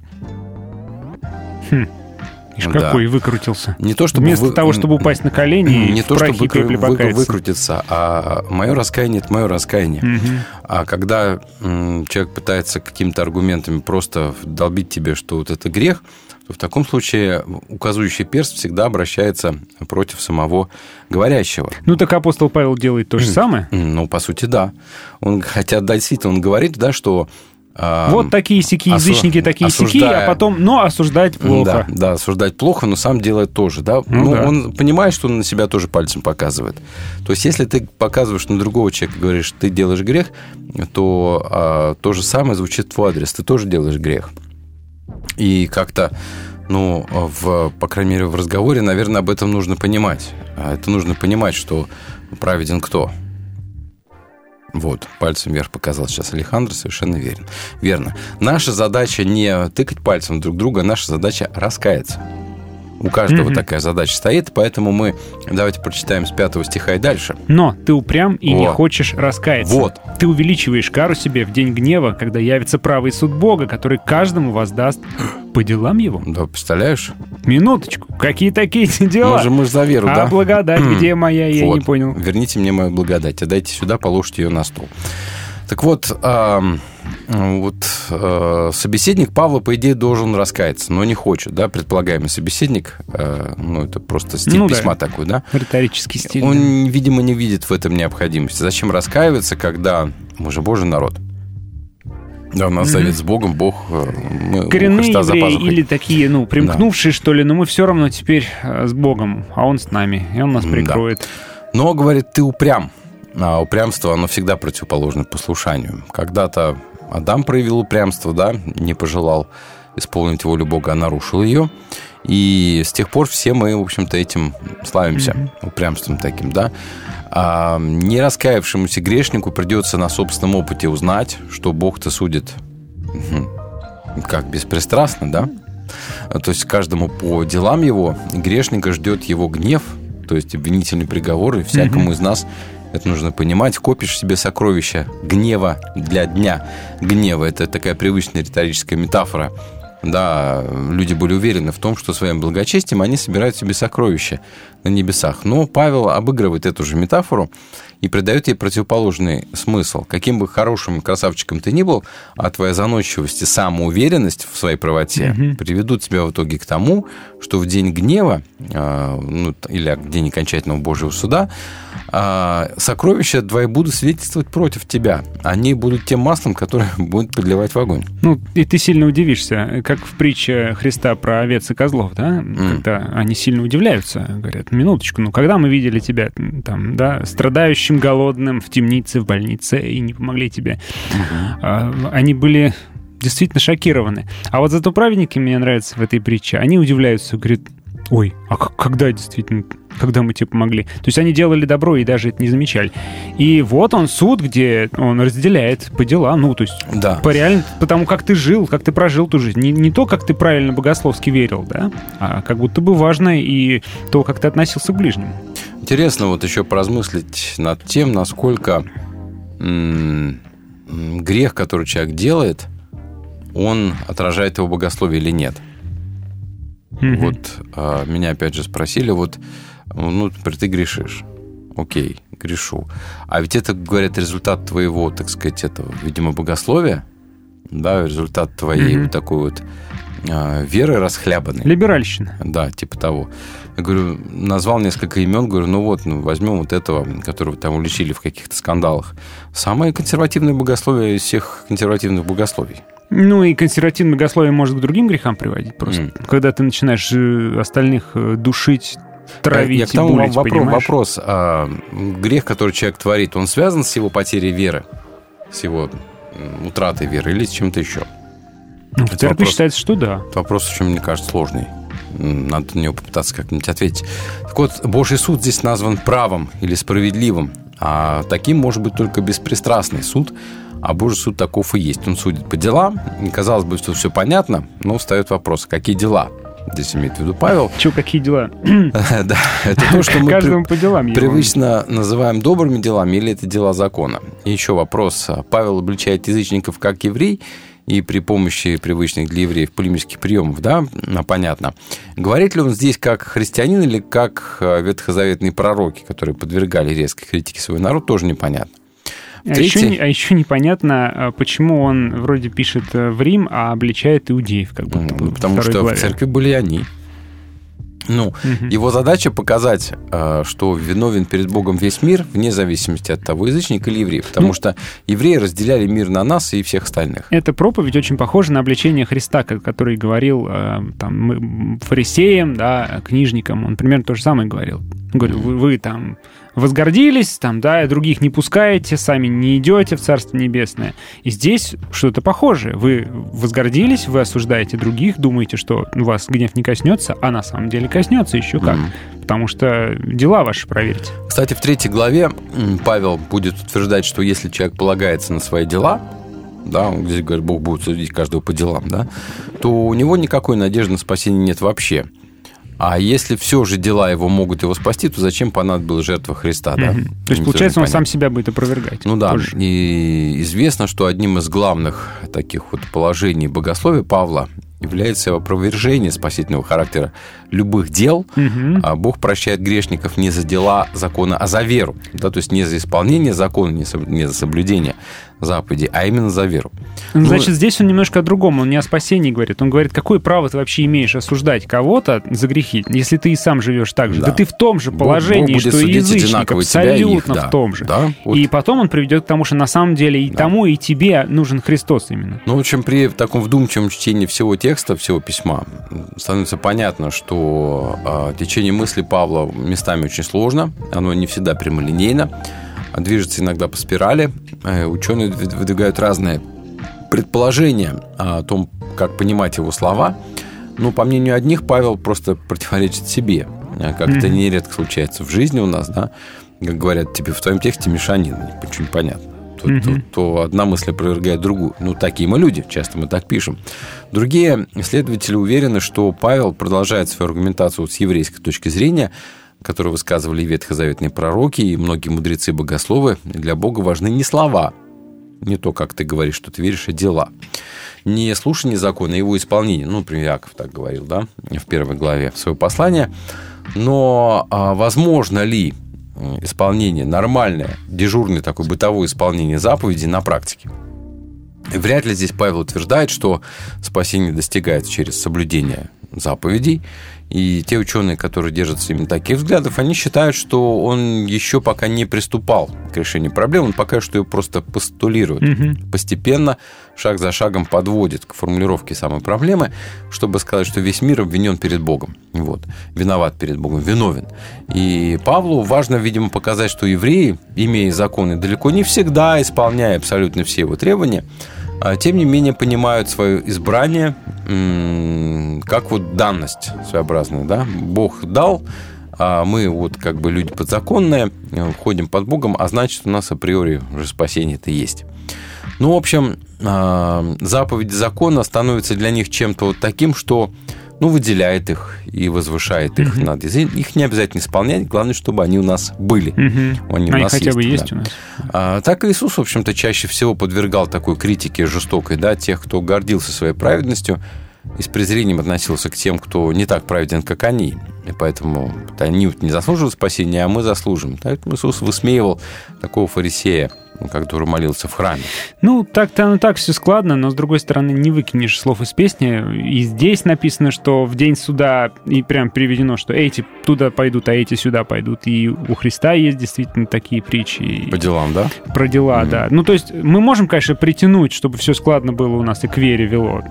Ишь,
Да.
какой выкрутился.
Не то, чтобы
Вместо
вы-
того, чтобы упасть на колени и
не
в
то, чтобы
и
выкру- вы- выкрутиться, а мое раскаяние это мое раскаяние.
Мгм.
А когда человек пытается какими-то аргументами просто долбить тебе, что вот это грех, то в таком случае указывающий перст всегда обращается против самого говорящего.
Ну, так апостол Павел делает то же самое.
Ну, по сути, да. Он, хотя, действительно, он говорит, да, что...
Вот такие сики
осу-
язычники, такие сики, а потом, но осуждать плохо.
Да, да, осуждать плохо, но сам делает тоже, да.
Ну
Ну,
да.
он понимает, что он на себя тоже пальцем показывает. То есть, если ты показываешь на другого человека, говоришь, ты делаешь грех, то а, то же самое звучит в твой адрес. Ты тоже делаешь грех. И как-то, ну, в, по крайней мере, в разговоре, наверное, об этом нужно понимать. А Это нужно понимать, что праведен кто. Вот, пальцем вверх показал сейчас Александр, совершенно верен. Верно. Наша задача не тыкать пальцем друг друга, наша задача раскаяться. У каждого
Мгм.
такая задача стоит, поэтому мы давайте прочитаем с пятого стиха и дальше.
Но ты упрям и не
Во.
хочешь раскаяться.
Вот.
Ты увеличиваешь кару себе в день гнева, когда явится правый суд Бога, который каждому воздаст по делам его.
Да, представляешь?
Минуточку, какие такие <laughs> дела?
Мы же, мы же за веру,
а
да?
благодать где моя, я
Вот.
не понял.
Верните мне мою благодать, отдайте сюда, положите ее на стол. Так вот, ам, вот э, собеседник Павла, по идее, должен раскаяться, но не хочет, да, предполагаемый собеседник, э, ну, это просто стиль
Ну да.
письма такой, да?
Риторический стиль. да.
Он, видимо, не видит в этом необходимости. Зачем раскаиваться, когда мы же Божий народ? Да, у нас
Мгм.
завет с Богом, Бог, э, мы
Коренные
за
евреи
пазухой.
или такие, ну, примкнувшие, что ли, но мы все равно теперь э, с Богом, а Он с нами, и Он нас
Да.
прикроет.
Но, говорит, ты упрям. А упрямство, оно всегда противоположно послушанию. Когда-то Адам проявил упрямство, да, не пожелал исполнить волю Бога, а нарушил ее. И с тех пор все мы, в общем-то, этим славимся, упрямством таким, да. А не раскаявшемуся грешнику придется на собственном опыте узнать, что Бог-то судит как беспристрастно, да. А, То есть каждому по делам его грешника ждет его гнев, то есть обвинительный приговор, и всякому из нас это нужно понимать. Копишь себе сокровища гнева для дня гнева. Это такая привычная риторическая метафора. Да, люди были уверены в том, что своим благочестием они собирают себе сокровища на небесах. Но Павел обыгрывает эту же метафору и придает ей противоположный смысл. Каким бы хорошим красавчиком ты ни был, а твоя заносчивость и самоуверенность в своей правоте
Мгм.
приведут тебя в итоге к тому, что в день гнева, а, ну, или в день окончательного Божьего суда, сокровища твои будут свидетельствовать против тебя. Они будут тем маслом, которое <laughs> будет подливать в огонь.
Ну, и ты сильно удивишься, как в притче Христа про овец и козлов, да? Когда они сильно удивляются, говорят, минуточку, ну когда мы видели тебя там, да, страдающим, голодным, в темнице, в больнице, и не помогли тебе? А, Они были действительно шокированы. А вот зато праведники, мне нравятся в этой притче, они удивляются, говорят, ой, а когда действительно, когда мы тебе помогли? То есть они делали добро и даже это не замечали. И вот он суд, где он разделяет по делам, ну, то есть
Да.
по реально, потому как ты жил, как ты прожил ту жизнь. Не, не то, как ты правильно богословски верил, да, а как будто бы важно и то, как ты относился к ближнему.
Интересно вот еще поразмыслить над тем, насколько м, м, грех, который человек делает, он отражает его богословие или нет.
Мгм.
Вот а, меня опять же спросили, вот, ну, например, ты грешишь. Окей, грешу. А ведь это, говорят, результат твоего, так сказать, этого, видимо, богословия, да, результат твоей
Мгм.
вот такой вот а, веры расхлябанной.
Либеральщина.
Да, типа того. Я говорю, назвал несколько имен, говорю, ну вот, ну, возьмем вот этого, которого там уличили в каких-то скандалах. Самое консервативное богословие из всех консервативных богословий.
Ну и консервативное богословие может к другим грехам приводить просто.
М.
Когда ты начинаешь э, остальных э, душить, травить
Я к
и
тому
булить,
вопро-
понимаешь?
вопрос. а, грех, который человек творит, он связан с его потерей веры? С его утратой веры или с чем-то еще?
Ну, в церкви
вопрос-
считается, что да.
Вопрос, очень, мне кажется, сложный. Надо на него попытаться как-нибудь ответить. Так вот, Божий суд здесь назван правым или справедливым. А таким может быть только беспристрастный суд. А Божий суд таков и есть. Он судит по делам. Казалось бы, что все понятно, но встает вопрос, какие дела? Здесь имеет в виду Павел.
Че, какие дела? <laughs> <clears throat>
Да, это то, что мы
Каждому
при-
по делам.
привычно называем добрыми делами или это дела закона. И еще вопрос. Павел обличает язычников как еврей, и при помощи привычных для евреев полемических приемов, да, а, понятно. Говорит ли он здесь как христианин или как э, ветхозаветные пророки, которые подвергали резкой критике свой народ, тоже непонятно.
А еще, а еще непонятно, а, почему он вроде пишет э, в Рим, а обличает иудеев, как будто бы.
Ну,
во
потому что
главе.
в церкви были они. Ну,
Мгм.
его задача показать, э, что виновен перед Богом весь мир, вне зависимости от того, язычник или еврей. Потому
Ну.
что евреи разделяли мир на нас и всех остальных.
Эта проповедь очень похожа на обличение Христа, ко- который говорил э, там, фарисеям, да, книжникам. Он примерно то же самое говорил. Он говорил, вы, вы там возгордились, там, да, других не пускаете, сами не идете в Царство Небесное. И здесь что-то похожее. Вы возгордились, вы осуждаете других, думаете, что вас гнев не коснется, а на самом деле коснется еще как.
Мгм.
Потому что дела ваши проверьте.
Кстати, в третьей главе Павел будет утверждать, что если человек полагается на свои дела, да, он здесь говорит, Бог будет судить каждого по делам, да, то у него никакой надежды на спасение нет вообще. А если все же дела его могут его спасти, то зачем понадобилась жертва Христа, да?
Мгм. То есть,
Мне
получается, он сам себя будет опровергать.
Ну да,
Тоже.
и известно, что одним из главных таких вот положений богословия Павла является опровержение спасительного характера любых дел.
Мгм.
А Бог прощает грешников не за дела закона, а за веру. Да, то есть не за исполнение закона, не за соблюдение заповедей, а именно за веру.
Ну, Значит, здесь он немножко о другом. Он не о спасении говорит. Он говорит, какое право ты вообще имеешь осуждать кого-то за грехи, если ты и сам живешь так же. Да,
Да.
ты в том же
Бог-
положении,
Бог будет
что и язычник.
и их,
Абсолютно
да.
в том же.
Да, вот.
И потом он приведет к тому, что на самом деле и
Да.
тому, и тебе нужен Христос именно.
Ну, в общем, при таком вдумчивом чтении всего текста, всего письма, становится понятно, что э, течение мысли Павла местами очень сложно, оно не всегда прямолинейно, движется иногда по спирали. Э, ученые выд- выдвигают разные предположения о том, как понимать его слова. Ну, по мнению одних, Павел просто противоречит себе, э, как это
Мгм.
нередко случается в жизни у нас, да, как говорят тебе в твоем тексте мешанина, не понятно то,
Мгм.
то- то одна мысль опровергает другую. Ну, такие мы люди, часто мы так пишем. Другие исследователи уверены, что Павел продолжает свою аргументацию с еврейской точки зрения, которую высказывали ветхозаветные пророки, и многие мудрецы богословы. Для Бога важны не слова, не то, как ты говоришь, что ты веришь, а дела. Не слушание закона, а его исполнение. Ну, например, Яков так говорил, да, в первой главе своего послания. Но а, возможно ли м, исполнение, нормальное, дежурное такое бытовое исполнение заповедей на практике? Вряд ли здесь Павел утверждает, что спасение достигается через соблюдение заповедей. И те ученые, которые держатся именно таких взглядов, они считают, что он еще пока не приступал к решению проблемы, он пока что ее просто постулирует.
Мгм.
Постепенно, шаг за шагом подводит к формулировке самой проблемы, чтобы сказать, что весь мир обвинен перед Богом. Вот. Виноват перед Богом, виновен. И Павлу важно, видимо, показать, что евреи, имея законы, далеко не всегда исполняя абсолютно все его требования, тем не менее понимают свое избрание как вот данность своеобразную. Да? Бог дал, а мы вот как бы люди подзаконные, э, ходим под Богом, а значит у нас априори уже спасение-то есть. Ну, в общем, а, заповеди закона становятся для них чем-то вот таким, что ну, выделяет их и возвышает их
Мгм.
над Их не обязательно исполнять, главное, чтобы они у нас были. Они у
Они
нас
хотя бы
да.
есть у нас.
А, так Иисус, в общем-то, чаще всего подвергал такой критике жестокой, да, тех, кто гордился своей праведностью и с презрением относился к тем, кто не так праведен, как они. И поэтому они не заслуживают спасения, а мы заслужим. Поэтому Иисус высмеивал такого фарисея который молился в храме.
Ну, так-то оно так все складно, но с другой стороны не выкинешь слов из песни. И здесь написано, что в день суда и прям приведено, что эти туда пойдут, а эти сюда пойдут. И у Христа есть действительно такие притчи.
По делам, да?
Про дела, mm-hmm. да. Ну, то есть мы можем, конечно, притянуть, чтобы все складно было у нас и к вере вело.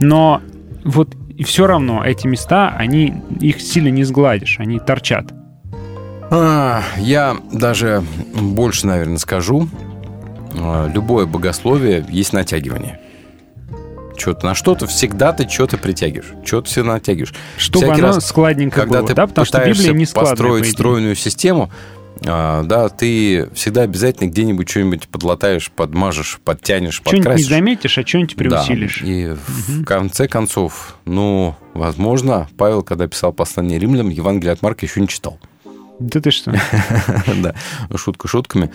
Но вот все равно эти места, они их сильно не сгладишь, они торчат.
А, я даже больше, наверное, скажу. А, любое богословие есть натягивание. Что-то на что-то всегда ты что-то притягиваешь, что-то всегда натягиваешь.
Чтобы Всякий оно раз, складненько
когда
было,
ты
да? Потому что Библия не
построить стройную систему, а, да, ты всегда обязательно где-нибудь что-нибудь подлатаешь, подмажешь, подтянешь,
что-нибудь подкрасишь. Что-нибудь не заметишь, а что-нибудь преусилишь.
Да, и угу. в конце концов, ну, возможно, Павел, когда писал послание римлянам, Евангелие от Марка еще не читал.
Да ты что? <laughs>
да, шутка шутками.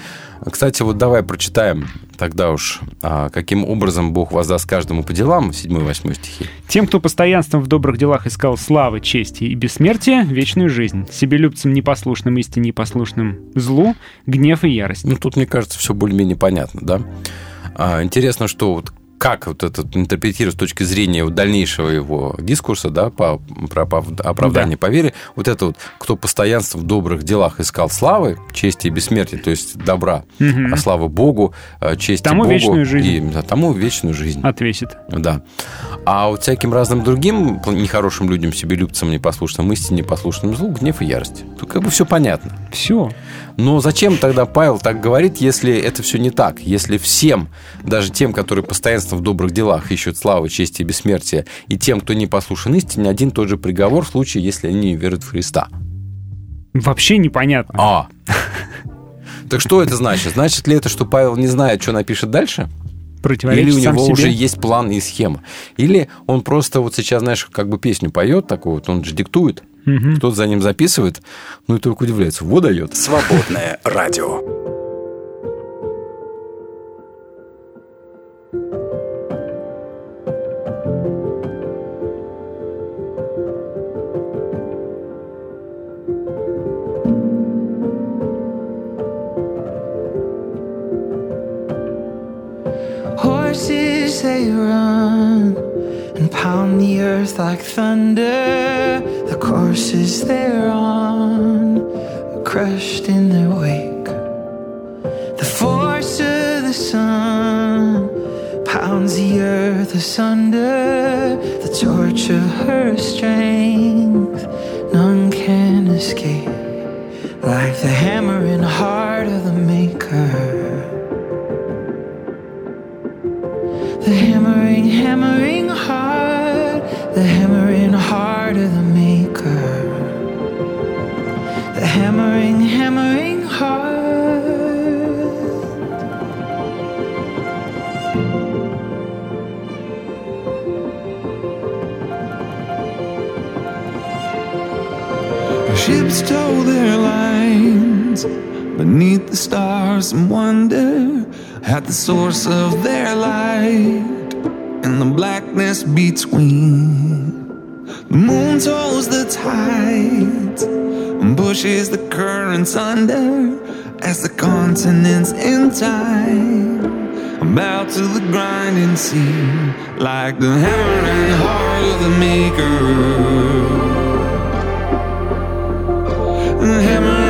Кстати, вот давай прочитаем тогда уж, а, каким образом Бог воздаст каждому по делам, 7-8 стихи.
Тем, кто постоянством в добрых делах искал славы, чести и бессмертия, вечную жизнь. Себелюбцам непослушным истине непослушным злу, гнев и ярость.
Ну, тут, мне кажется, все более-менее понятно, да? А, интересно, что вот как вот это интерпретировать с точки зрения дальнейшего его дискурса, да, по, про оправдание да. по вере, вот это вот, кто постоянство в добрых делах искал славы, чести и бессмертия, то есть добра, угу. а слава Богу, э, честь
тому
Богу.
вечную жизнь.
И, да, тому вечную жизнь.
Отвесит.
Да. А вот всяким разным другим нехорошим людям, себелюбцам, непослушным истине, непослушным злу, гнев и ярость. Тут как бы все понятно.
Все.
Но зачем тогда Павел так говорит, если это все не так? Если всем, даже тем, которые постоянно в добрых делах ищут славы, чести и бессмертия, и тем, кто не послушен истине, один тот же приговор в случае, если они не верят в Христа?
Вообще непонятно.
А. Так что это значит? Значит ли это, что Павел не знает, что напишет дальше?
Или
у него уже есть план и схема. Или он просто вот сейчас, знаешь, как бы песню поет такую, вот он же диктует, Угу. Кто-то за ним записывает, ну и только удивляется. Вот дает.
Свободное радио.
Horses they run pound the earth like thunder. The courses they're on are crushed in their wake. The force of the sun pounds the earth asunder. The torch of her strength none can escape. Like the hammer the heart of the maker. The hammering, hammering heart, the hammering heart of the maker. The hammering, hammering heart. Ships tow their lines beneath the stars and wonder at the source of their light in the blackness between. The moon tolls the tides and pushes the currents under as the continents in time about to the grinding sea like the hammer and heart of the maker. The hammer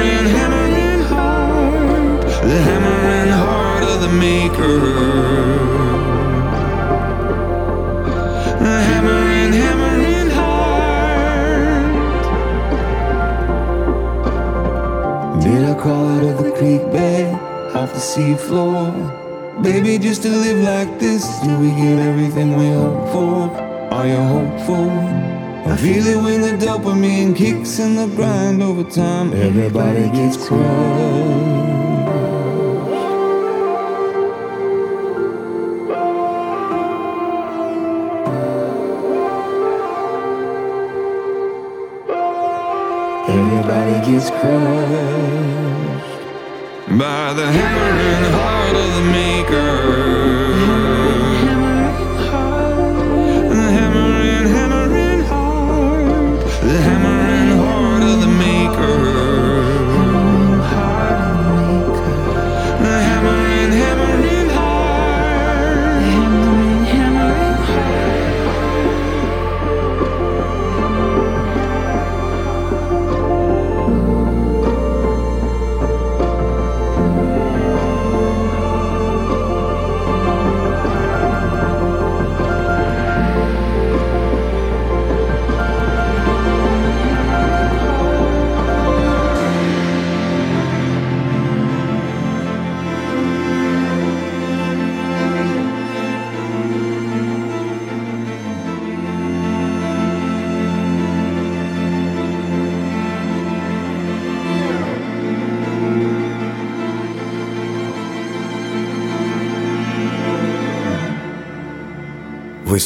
time. Everybody gets crushed. Gets crushed by the hammer and heart of the maker.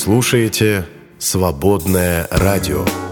слушаете «Свободное радио».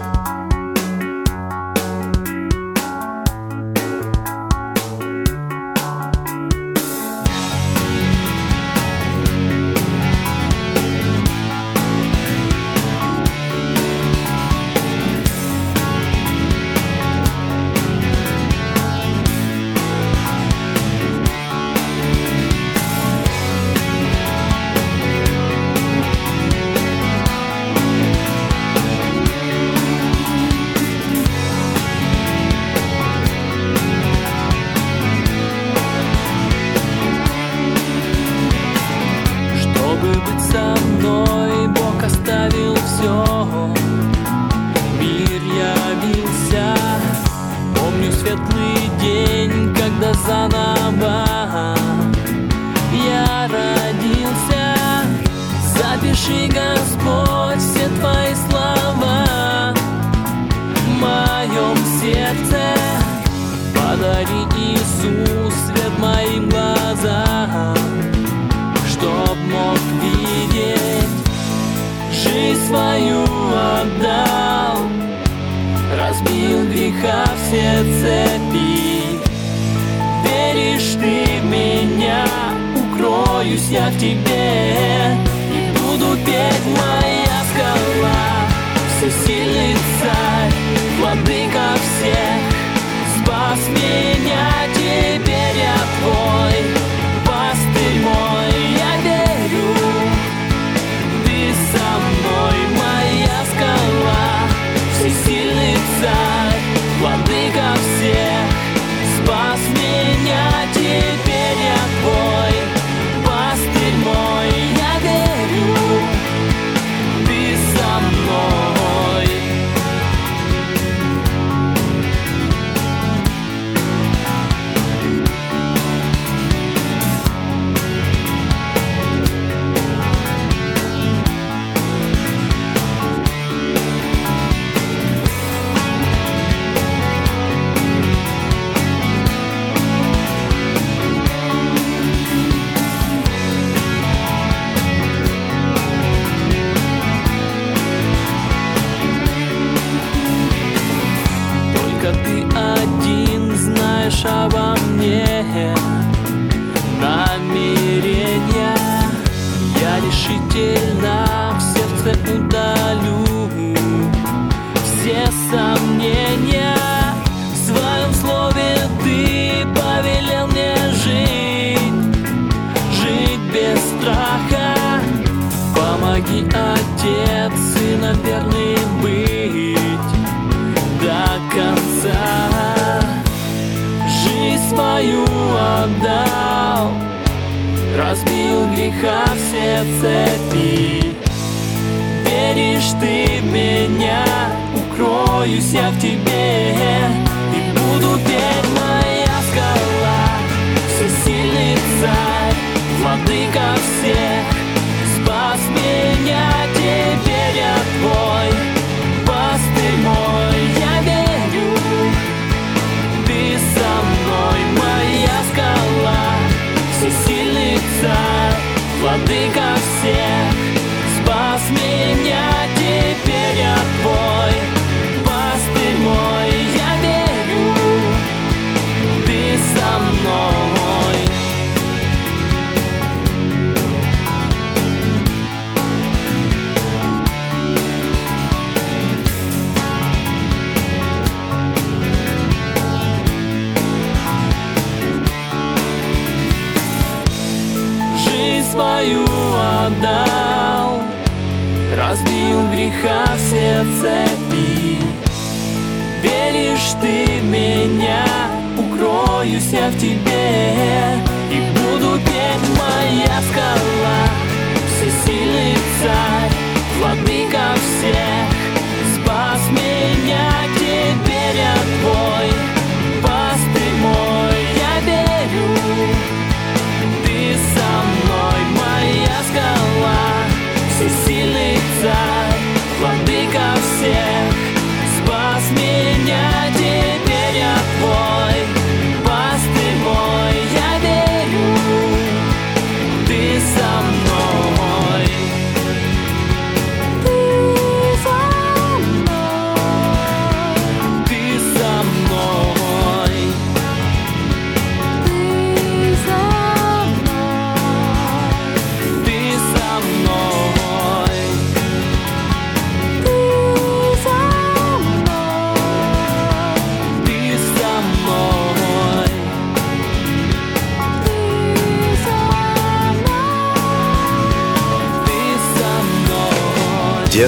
лица, владыка всех, спас меня, теперь я твой.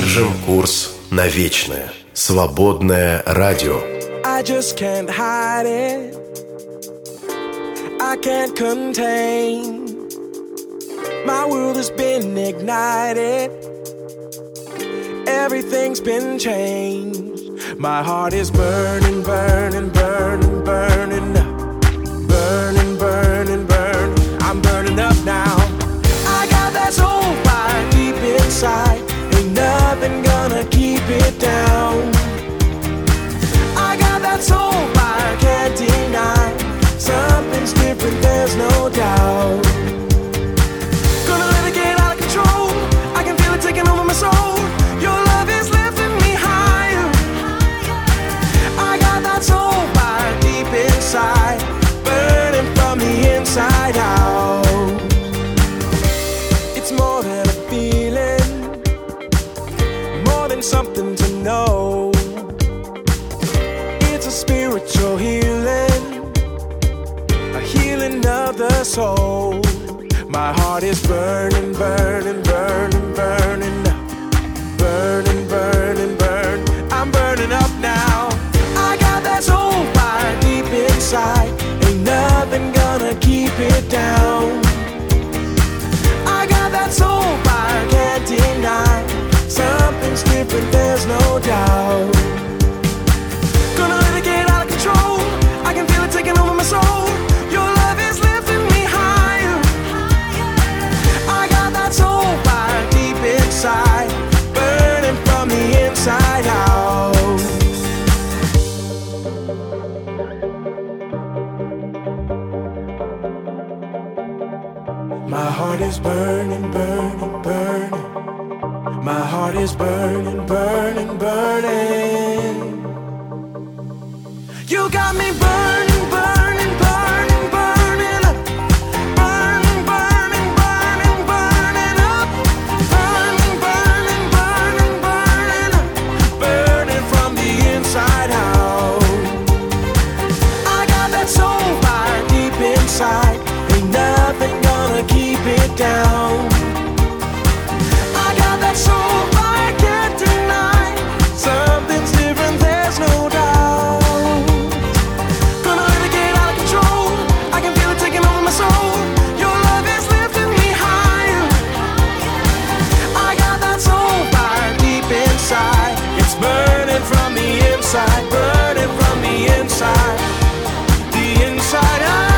Держим курс на вечное. Свободное радио.
I just can't hide it. I can't contain. My world has been ignited. Everything's been changed. My heart is burning, burning, burning, burning up. Burning, burning, burning. I'm burning up now. I got that soul fire deep inside. Gonna keep it down. I got that soul fire, can't deny. Something's different, there's no doubt. Gonna let it get out of control. I can feel it taking over my soul. Your love is lifting me higher. I got that soul fire deep inside, burning from the inside of soul. My heart is burning, burning, burning, burning, burning, burning, burning. I'm burning up now. I got that soul fire deep inside. Ain't nothing gonna keep it down. I got that soul fire, can't deny. Something's different, there's no doubt. Gonna let it get out of control. I can feel it taking over my soul. Burning, burning, burning. My heart is burning, burning, burning. You got me burning, inside, burning from the inside, the inside out.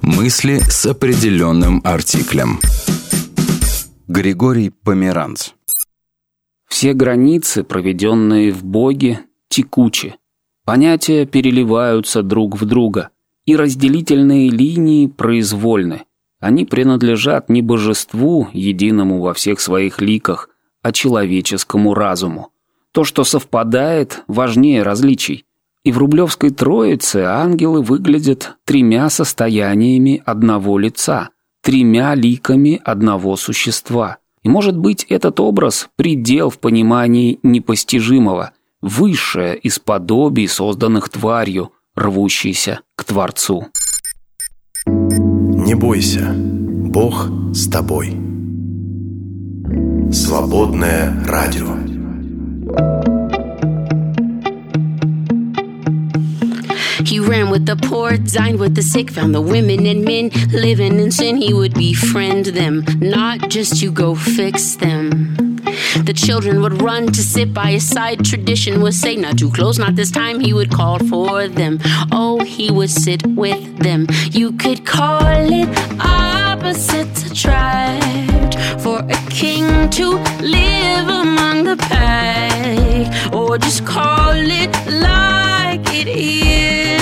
Мысли с определенным артиклем. Григорий Померанц.
Все границы, проведенные в Боге, текучи. Понятия переливаются друг в друга, и разделительные линии произвольны. Они принадлежат не божеству, единому во всех своих ликах, а человеческому разуму. То, что совпадает, важнее различий. И в Рублевской Троице ангелы выглядят тремя состояниями одного лица, тремя ликами одного существа. И может быть этот образ – предел в понимании непостижимого, высшее из подобий, созданных тварью, рвущейся к Творцу.
Не бойся, Бог с тобой. Свободное радио.
He ran with the poor, dined with the sick, found the women and men living in sin. He would befriend them, not just to go fix them. The children would run to sit by his side. Tradition would say, Not too close, not this time. He would call for them. Oh, he would sit with them. You could call it opposites attract for a king to live among the pack, or just call it like it is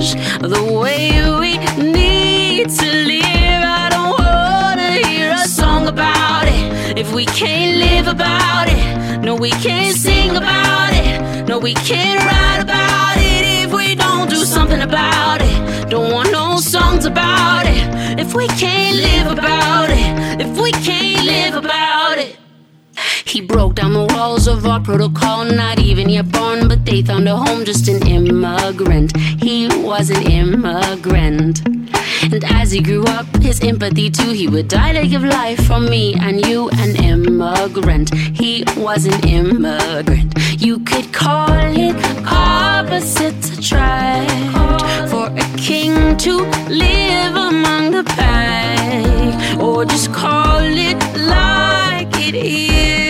the way we need to live. I don't wanna hear a song about it if we can't live about it. No, we can't sing about it. No, we can't write about it if we don't do something about it. Don't want no songs about it if we can't live about it. If we can't live about it. He broke down the walls of our protocol, not even yet born, but they found a home, just an immigrant. He was an immigrant. And as he grew up, his empathy too, he would die to give life for me and you, an immigrant. He was an immigrant. You could call it opposites attract for a king to live among the pack, or just call it like it is.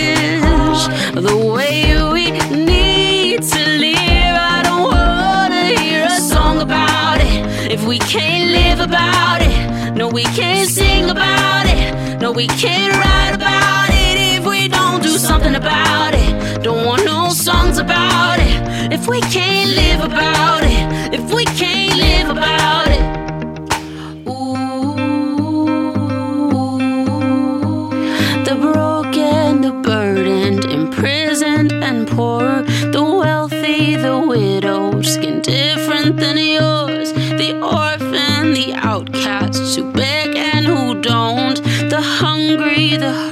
The way we need to live, I don't wanna hear a song about it. If we can't live about it, no, we can't sing about it, no, we can't write about it. If we don't do something about it, don't want no songs about it. If we can't live about it, if we can't live about it. Poor, the wealthy, the widow, skin different than yours, the orphan, the outcasts who beg and who don't, the hungry, the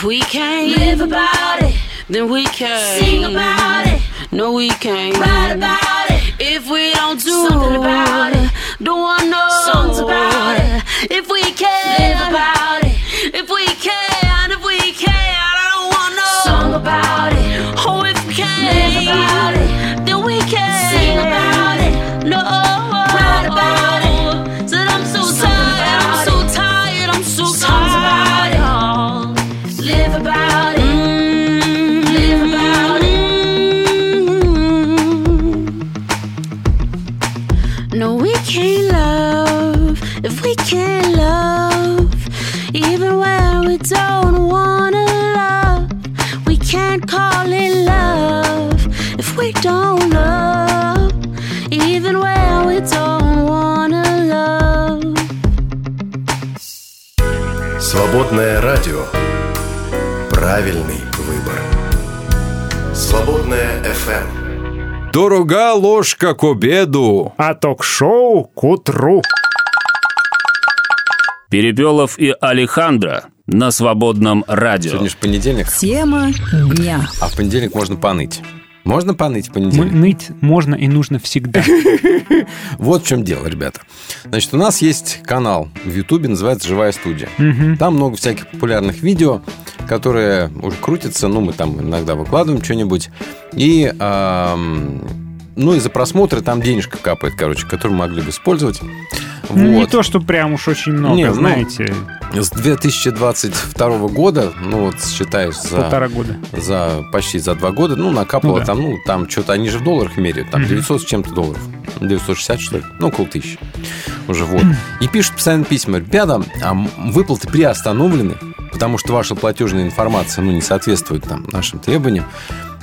If we can't live about it, then we can't sing about it. No, we can't write about it. If we don't do something about it, don't want no songs about it. If we can't live about it, if we can't, if we can't, I don't want no song about it. Oh, if we can't live about it,
Свободное радио. Правильный выбор. Свободное FM.
Дорога ложка к обеду.
А ток-шоу к утру.
Перепелов и Алехандро на свободном радио.
Сегодня же понедельник,
Тема дня.
а в понедельник можно поныть. Можно поныть в
Мы-
понедельник?
Ныть можно и нужно всегда. <laughs>
Вот в чем дело, ребята. Значит, у нас есть канал в Ютубе, называется «Живая студия». Там много всяких популярных видео, которые уже крутятся, ну, мы там иногда выкладываем что-нибудь. И, ну, и за просмотры там денежка капает, короче, которую могли бы использовать.
Ну, Не
Вот.
то, что прям уж очень много,
Не, ну,
знаете,
С 2022 года, ну, вот считаешь за...
полтора года.
за почти за два года, ну, накапало
Ну да.
там, ну, там что-то, они же в долларах меряют, там
Мгм.
900 с чем-то долларов, 960, что ли, ну, около тысячи уже, вот. И пишут постоянно письма, ребята, а выплаты приостановлены, потому что ваша платежная информация, ну, не соответствует там нашим требованиям,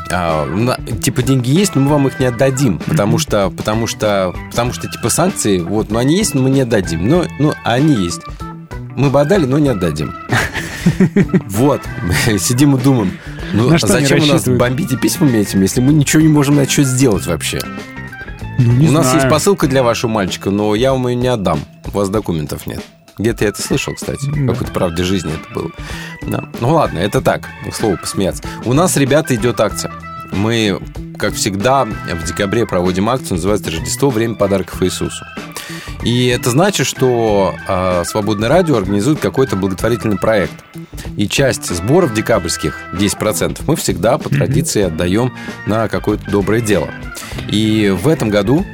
типа деньги есть, но мы вам их не отдадим, потому что, потому что, потому что типа санкции, вот, но они есть, но мы не отдадим, но, ну, они есть. Мы бы отдали, но не отдадим. <laughs> Вот. Сидим и думаем, ну, зачем у нас бомбите письмами этими, если мы ничего не можем на это что сделать вообще?
Ну,
у нас есть посылка для вашего мальчика, но я вам ее не отдам. У вас документов нет. Где-то я это слышал, кстати.
Да.
Какой-то правде жизни это было. Да. Ну ладно, это так, к слову, посмеяться. У нас, ребята, идет акция. Мы, как всегда, в декабре проводим акцию, называется «Рождество. Время подарков Иисусу». И это значит, что э, Свободное радио организует какой-то благотворительный проект. И часть сборов декабрьских, 10%, мы всегда по традиции отдаем на какое-то доброе дело. И в этом году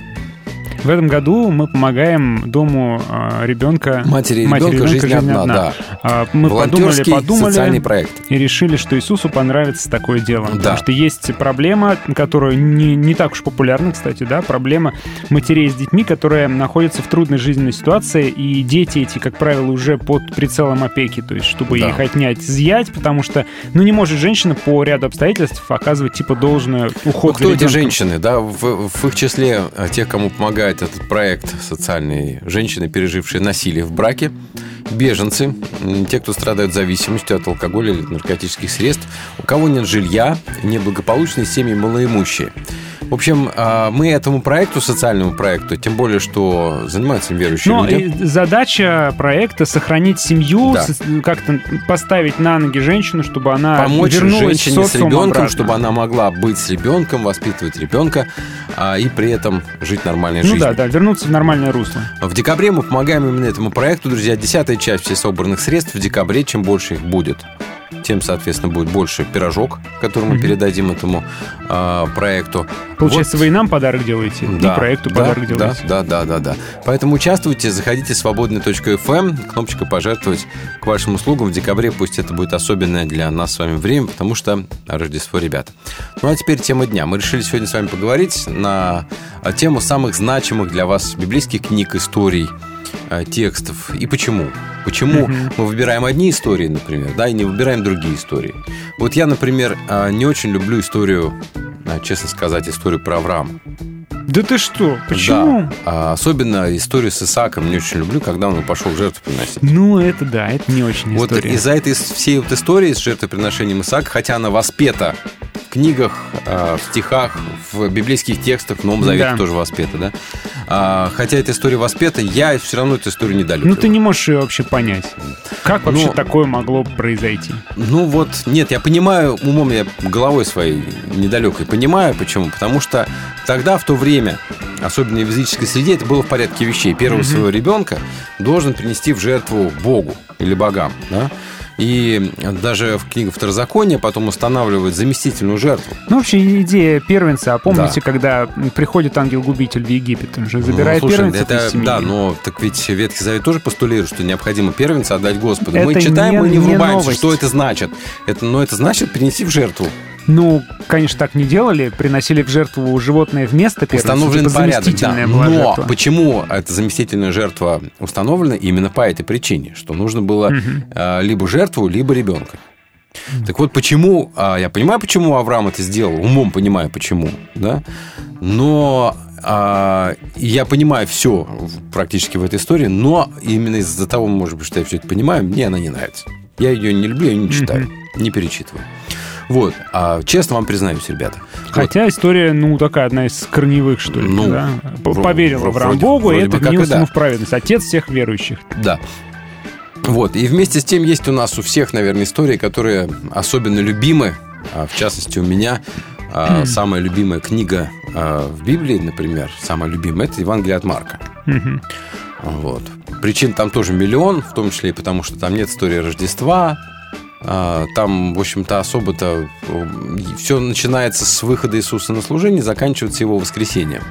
В этом году мы помогаем дому э, ребенка...
Матери и ребенка «Жизнь одна», да.
А, Мы подумали, подумали
социальный проект.
и решили, что Иисусу понравится такое дело.
Да.
Потому что есть проблема, которая не, не так уж популярна, кстати, да, проблема матерей с детьми, которые находятся в трудной жизненной ситуации, и дети эти, как правило, уже под прицелом опеки, то есть чтобы
Да.
их отнять, изъять, потому что, ну, не может женщина по ряду обстоятельств оказывать, типа, должное уход
Ну, кто эти женщины, да? В, в их числе э, тех, кому помогает этот проект социальный, женщины, пережившие насилие в браке, беженцы, те, кто страдают зависимостью от алкоголя или наркотических средств, у кого нет жилья, неблагополучные семьи, малоимущие. В общем, а, мы этому проекту, социальному проекту, тем более, что занимаются им верующие
Но
люди.
и задача проекта сохранить семью,
Да.
как-то поставить на ноги женщину, чтобы она
помочь
вернулась
женщине
в
с ребенком,
обратно.
чтобы она могла быть с ребенком, воспитывать ребенка а, и при этом жить нормальной
Ну
жизнью.
Да, да, вернуться в нормальное русло.
В декабре мы помогаем именно этому проекту, друзья. Десятая часть всех собранных средств в декабре, чем больше их будет, тем, соответственно, будет больше пирожок, который мы
Мгм.
передадим этому а, проекту.
Получается, вы и нам подарок делаете,
Да,
и проекту
да,
подарок
да,
делаете.
Да, да, да, да. Поэтому участвуйте, заходите в свободный.фм, кнопочка «Пожертвовать» к вашим услугам. В декабре пусть это будет особенное для нас с вами время, потому что Рождество, ребята. Ну а теперь тема дня. Мы решили сегодня с вами поговорить на тему самых значимых для вас библейских книг, историй, а, текстов. И почему? Почему
Мгм.
мы выбираем одни истории, например, да, и не выбираем другие истории. Вот я, например, а, не очень люблю историю, а, честно сказать, историю про Авраама.
Да ты что? Почему?
Да. Особенно историю с Исааком не очень люблю, когда он пошел жертву приносить.
Ну, это да, это не очень
Вот
история.
из-за этой всей вот истории с жертвоприношением Исаака, хотя она воспета книгах, а, в стихах, в библейских текстах, в Новом Завете
Да.
тоже воспета, да? А, хотя эта история воспета, я все равно эту историю недолюбливаю.
Ну, ты не можешь ее вообще понять. Как вообще
Ну,
такое могло произойти?
Ну вот, нет, я понимаю, умом я головой своей недалекой понимаю, почему. Потому что тогда, в то время, особенно в языческой среде, это было в порядке вещей. Первого
Мгм.
своего ребенка должен принести в жертву Богу или богам, да? И даже в книгах Второзакония потом устанавливают заместительную жертву.
Ну, вообще, идея первенца. А помните, когда приходит ангел-губитель в Египет, он же забирает
ну, слушай,
первенцев
это. Да, но так ведь Ветхий Завет тоже постулирует, что необходимо первенца отдать Господу. мы
Это
читаем,
не-
мы не
не
врубаемся,
новость.
что это значит. Это, но это значит принести в жертву.
Ну, конечно, так не делали. Приносили в жертву животное вместо первенца.
Установлен
типа
порядок, да. Но
жертва.
почему эта заместительная жертва установлена? Именно по этой причине, что нужно было
Мгм.
э, либо жертву, либо ребенка. Так вот, почему, а, я понимаю, почему Авраам это сделал, умом понимаю, почему, да, но а, я понимаю все практически в этой истории, но именно из-за того, может быть, что я все это понимаю, мне она не нравится. Я ее не люблю, я не читаю, не перечитываю. Вот, а честно вам признаюсь, ребята. вот,
Хотя история, ну, такая одна из корневых, что ли,
Ну,
да? П-
вро-
Поверил
вро-
Авраам
вроде-
Богу, и это вменилось
да.
в праведность. Отец всех верующих.
Да. Вот, и вместе с тем есть у нас у всех, наверное, истории, которые особенно любимы. А, В частности, у меня а, самая любимая книга а, в Библии, например, самая любимая, это Евангелие от Марка. Вот. Причин там тоже миллион, в том числе и потому, что там нет истории Рождества. А, Там, в общем-то, особо-то все начинается с выхода Иисуса на служение, заканчивается его воскресением.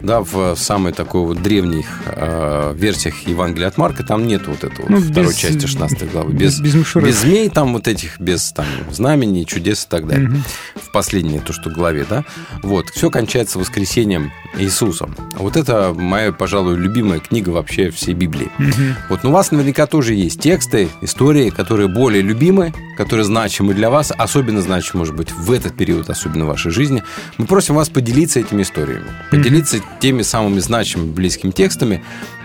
Да, в самой такой вот древних э, версиях Евангелия от Марка там нет вот этого
Ну,
второй
без-
части 16 главы.
без-
Без,
мишуры.
без змей там вот этих, без там знамений, чудес и так далее.
Мгм.
В последней, то, что главе, да. Вот, все кончается воскресением Иисуса. Вот это моя, пожалуй, любимая книга вообще всей Библии.
Мгм.
Вот, но у вас наверняка тоже есть тексты, истории, которые более любимы, которые значимы для вас, особенно значимы, может быть, в этот период, особенно в вашей жизни. Мы просим вас поделиться этими историями, поделиться теми самыми значимыми близкими текстами,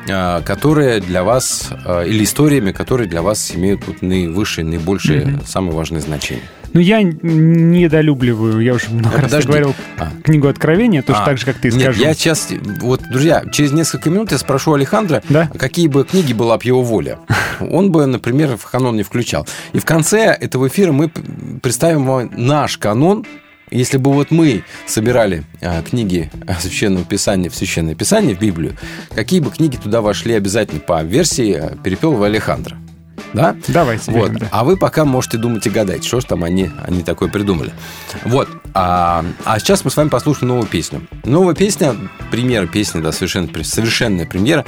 а, которые для вас, а, или историями, которые для вас имеют вот наивысшее, наибольшее,
Мгм.
самое важное значение.
Ну, я недолюбливаю, я уже много
А,
раз говорил,
А.
книгу Откровения, тоже
А,
так же, как ты
нет,
скажу.
я сейчас... Вот, друзья, через несколько минут я спрошу Алехандра, какие бы книги была бы его воля. <laughs> Он бы, например, в канон не включал. И в конце этого эфира мы представим вам наш канон, если бы вот мы собирали а, книги <laughs> Священного Писания в Священное Писание, в Библию, какие бы книги туда вошли обязательно по версии а, Перепелова Алехандра? Да?
Давайте.
Вот.
Игорь, да.
А вы пока можете думать и гадать, что ж там они, они такое придумали. Вот. А, а сейчас мы с вами послушаем новую песню. Новая песня, премьера песни, да, совершенно, совершенная премьера.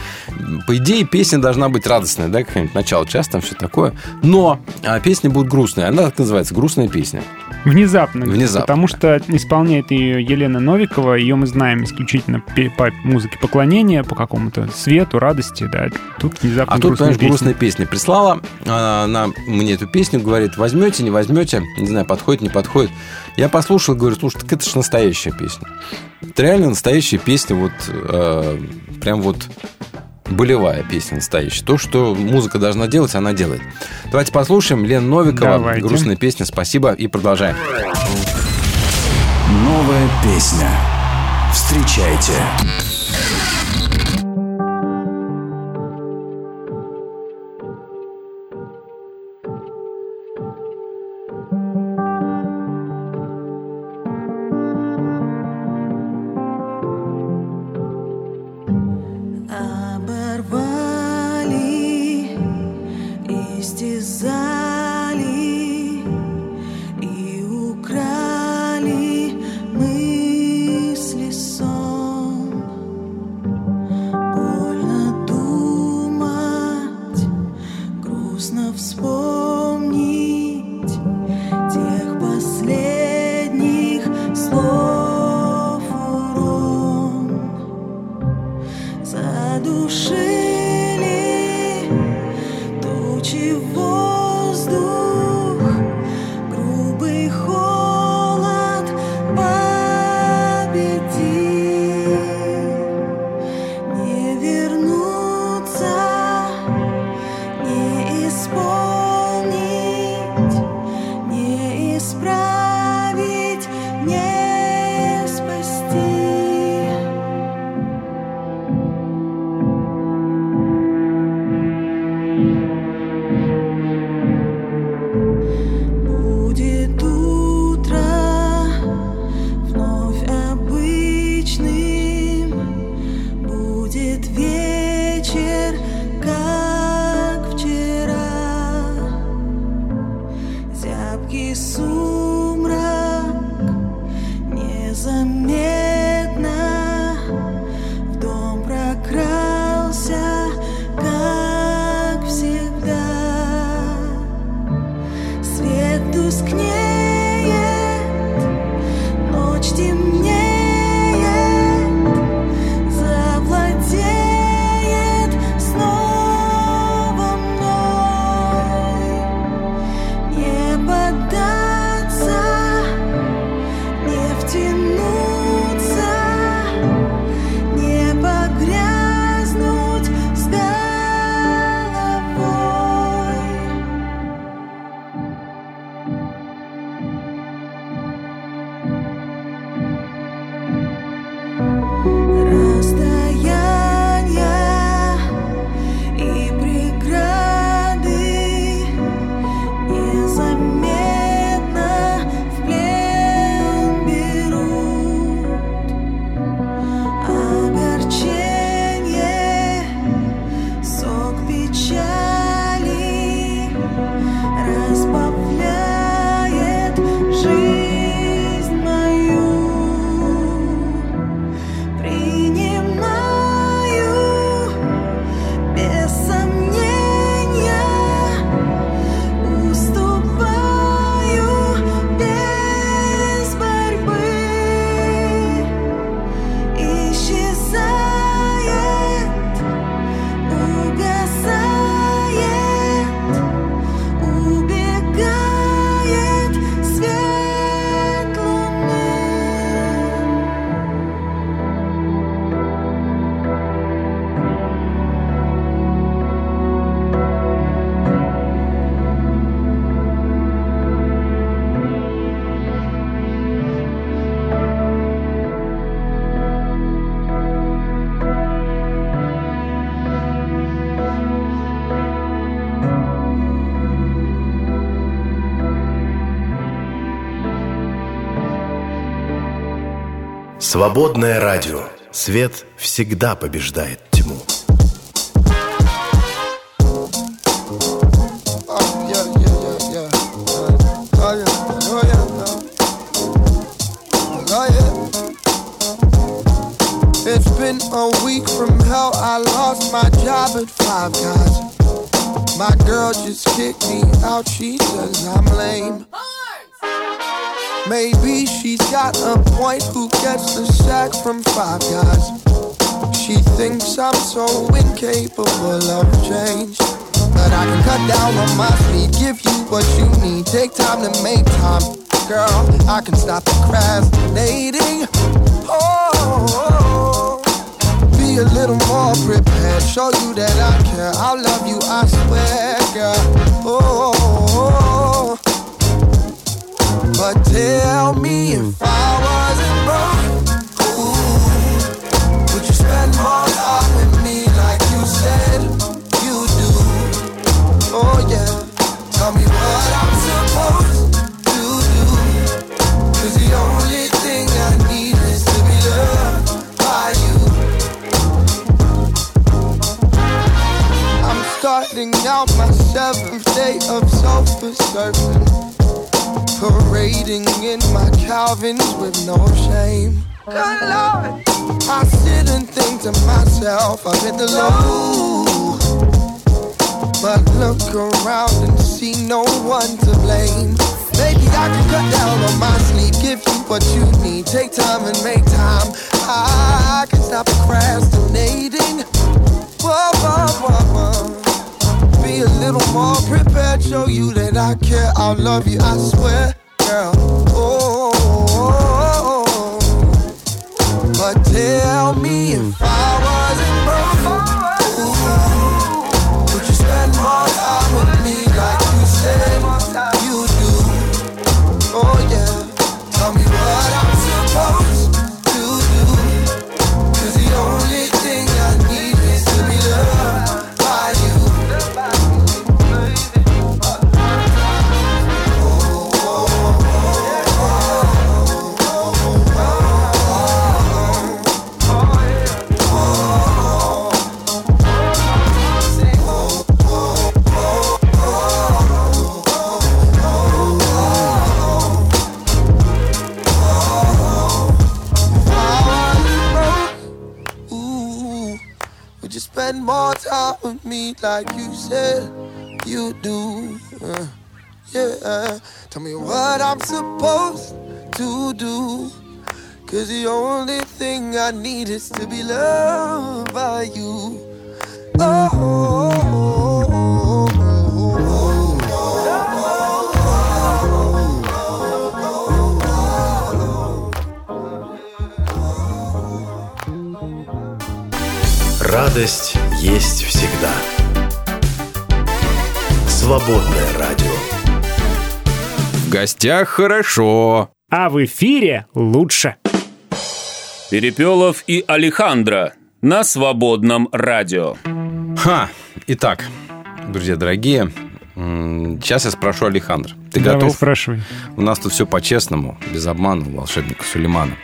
По идее, песня должна быть радостная, да, какое-нибудь начало часа, там все такое. Но а, песня будет грустная. Она так называется «Грустная песня».
Внезапно.
Внезапно.
Потому что исполняет ее Елена Новикова. Ее мы знаем исключительно по музыке поклонения, по какому-то свету, радости. Да. Тут внезапно
А тут, понимаешь,
песня.
грустная песня. Прислала а, она мне эту песню, говорит, возьмете, не возьмете, не знаю, подходит, не подходит. Я послушал, говорю, слушай, так это же настоящая песня. Это реально настоящая песня, вот э, прям вот болевая песня настоящая. То, что музыка должна делать, она делает. Давайте послушаем. Лена Новикова,
Давайте.
грустная песня. Спасибо и продолжаем.
Новая песня. Встречайте.
Свободное радио. Свет всегда побеждает тьму.
It's been a week from hell. I lost my job at Five Guys. My girl just kicked me out. She says I'm lame. Maybe she's got a point who gets the sack from Five Guys. She thinks I'm so incapable of change. But I can cut down on my sleep, give you what you need. Take time to make time, girl. I can stop procrastinating. Oh, be a little more prepared. Show you that I care. I'll love you, I swear, girl. Oh, but tell me if I wasn't broke, ooh, would you spend more time with me like you said you do? Oh yeah, tell me what I'm supposed to do. Cause the only thing I need is to be loved by you. I'm starting out my seventh day of sofa surfing. Parading in my Calvins with no shame. Good Lord. I sit and think to myself, I've hit the low. But look around and see no one to blame. Maybe I can cut down on my sleep, give you what you need. Take time and make time. I can stop procrastinating. Whoa, whoa, whoa, whoa. Be a little more prepared, show you that I care. I'll love you, I swear, girl. Oh, oh, oh, oh. oh. but tell me if I more time with me like you said you do? Uh, yeah, tell me what I'm supposed to do. Cause the only thing I need is to be loved by you.
Радость есть всегда. Свободное радио.
В гостях хорошо.
А в эфире лучше.
Перепелов и Алехандро на свободном радио.
Ха! Итак, друзья дорогие, сейчас я спрошу Алехандра. Ты
Давай
готов?
спрашивай.
У нас тут все по-честному, без обмана у волшебника Сулеймана.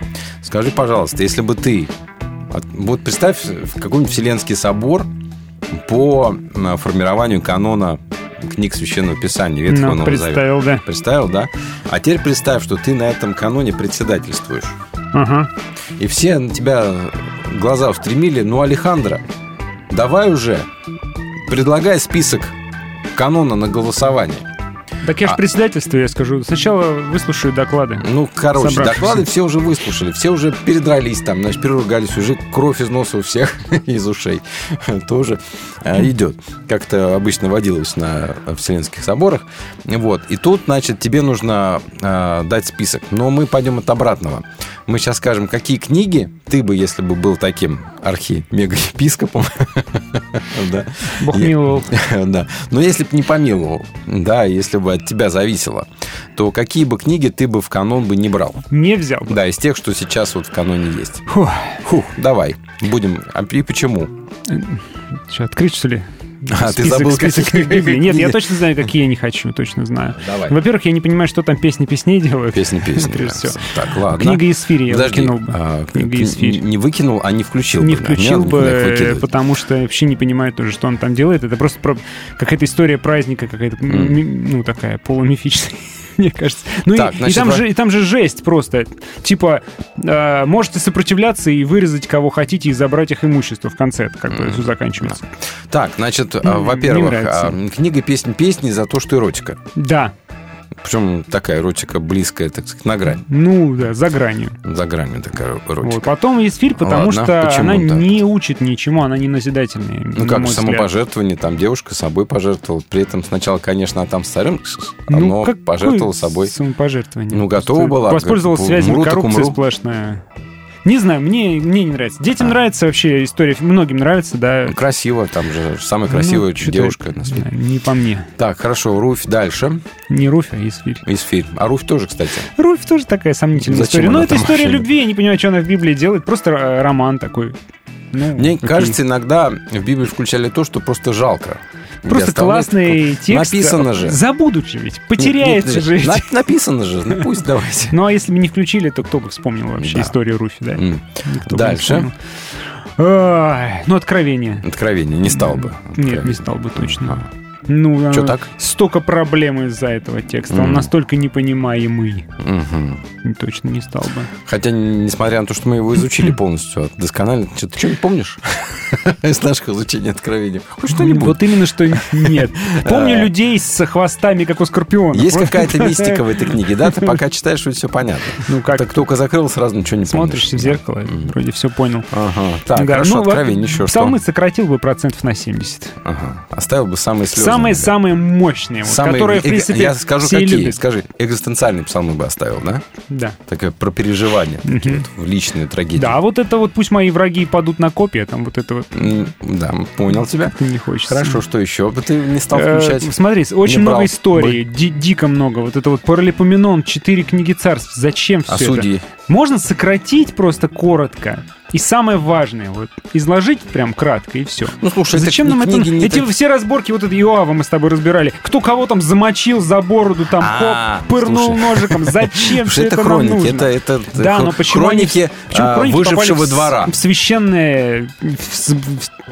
Скажи, пожалуйста, если бы ты... от- Вот представь какой-нибудь Вселенский собор по формированию канона книг Священного Писания, Ветхого
Ну,
Нового
представил,
Завета.
да.
Представил, да? А теперь представь, что ты на этом каноне председательствуешь.
Ага.
И все на тебя глаза устремили. Ну, Алехандро, давай уже, предлагай список канона на голосование.
Так я же
А-
председательство, я скажу. Сначала выслушаю доклады.
Ну, короче, доклады все уже выслушали, все уже передрались там, значит, переругались, уже кровь из носа у всех, <laughs> из ушей <laughs> тоже э, идет. Как то обычно водилось на Вселенских соборах. Вот. И тут, значит, тебе нужно э, дать список. Но мы пойдем от обратного. Мы сейчас скажем, какие книги ты бы, если бы был таким архи-мега-епископом, <laughs> да.
Бог миловал. <laughs>
Да. Но если бы не помиловал, да, если бы от тебя зависело, то какие бы книги ты бы в канон бы не брал?
Не взял бы.
Да, из тех, что сейчас вот в каноне есть.
Фух.
Фух, давай, будем. А и почему?
Что, открыть, что ли?
А, ты забыл,
список
какие
Библии. <laughs> Нет, я точно знаю, какие я не хочу, точно знаю.
Давай.
Во-первых, я не понимаю, что там песни песней делают.
Песни песни. <laughs>
Прежде всего.
Так, ладно.
Книга Исфири я
Подожди,
выкинул бы.
а,
Книга
н-
Исфири.
Не выкинул, а не включил
Не
бы. да?
включил бы, потому что вообще не понимаю тоже, что он там делает. Это просто про- какая-то история праздника, какая-то, м- ну, такая полумифическая. <laughs> мне кажется. Ну
Так,
и,
значит,
и, там же, и там же жесть просто. Типа, э, можете сопротивляться и вырезать кого хотите и забрать их имущество в конце. Это как бы все заканчивается.
Так, значит,
Ну,
во-первых, а, книга песни песни за то, что эротика.
Да.
Причем такая эротика близкая, так сказать, на грань.
Ну, да, за гранью.
За гранью такая эротика.
Вот. Потом есть фильм, потому
Ладно,
что
почему
она
так?
не учит ничему, она не назидательная.
Ну
на
как самопожертвование, там девушка собой пожертвовала. При этом сначала, конечно, а там с царем,
Ну,
но пожертвовала собой.
Самопожертвование.
Ну, готова была.
Воспользовалась связью, коррупция
умру.
сплошная. Не знаю, мне, мне не нравится.
А.
Детям нравится вообще история, многим нравится, да.
Красиво, там же самая красивая
Ну,
девушка на свете.
да, Не по мне.
Так, хорошо, Руфь дальше.
Не Руфь, а Исфирь.
Исфирь. А Руфь тоже, кстати.
Руфь тоже такая сомнительная
Зачем
история. Но это
там
история
вообще?
любви, я не понимаю, что она в Библии делает. Просто роман такой. Ну,
Мне
окей.
кажется, иногда в Библии включали то, что просто жалко.
Просто классный текст.
Написано же.
Забудут же ведь, потеряется же.
написано же, ну пусть <laughs> давайте.
Ну, а если бы не включили, то кто бы вспомнил вообще историю Руфи, да?
Дальше.
ну, откровение.
Откровение, не стал бы.
Нет, не стал бы точно. Ну,
Чё
а,
так?
Столько проблем из-за этого текста. Он
М.
настолько непонимаемый.
Мгм.
Точно не стал бы.
Хотя, несмотря на то, что мы его изучили <clears throat> полностью досконально, что ты что-нибудь помнишь <laughs> из наших изучений откровений? Хоть что-нибудь?
Вот именно, что нет. <laughs> Помню
А.
людей с хвостами, как у скорпиона.
Есть какая-то <laughs> мистика в этой книге, да? Ты пока читаешь, все понятно.
Ну как?
Так только закрыл, сразу ничего не.
Смотришься в зеркало, вроде все понял.
Ага. Так, хорошо,
ну,
откровение еще что?
Псалмы сократил бы процентов на 70.
Ага. Оставил бы самые слезы.
Самые-самые мощные, вот,
Самые,
которые, в принципе,
я скажу,
все
какие.
любят.
Скажи, экзистенциальные псалмы бы оставил, да?
Да.
Такое про переживания, такие вот, в личные трагедии.
Да, а вот это вот пусть мои враги падут на копья, там вот это вот
Да, понял тебя.
не хочется.
Хорошо, что еще бы ты не стал
Э,
включать?
Смотри, очень
Не
много
брал
историй, ди- дико много. Вот это вот Паралипоменон, четыре книги царств. Зачем все
А
это?
судьи?
Можно сократить просто коротко. И самое важное, вот, изложить прям кратко, и все.
Ну, слушай,
Зачем нам это? Эти
так-
все разборки, вот это Иоава мы с тобой разбирали. Кто кого там замочил за бороду, там,
А,
хоп, пырнул
слушай.
ножиком. Зачем <laughs> все
это
это нам
хроники,
нужно?
это, это
Да, но почему они-
хроники,
почему
а,
хроники
выжившего двора.
в священное,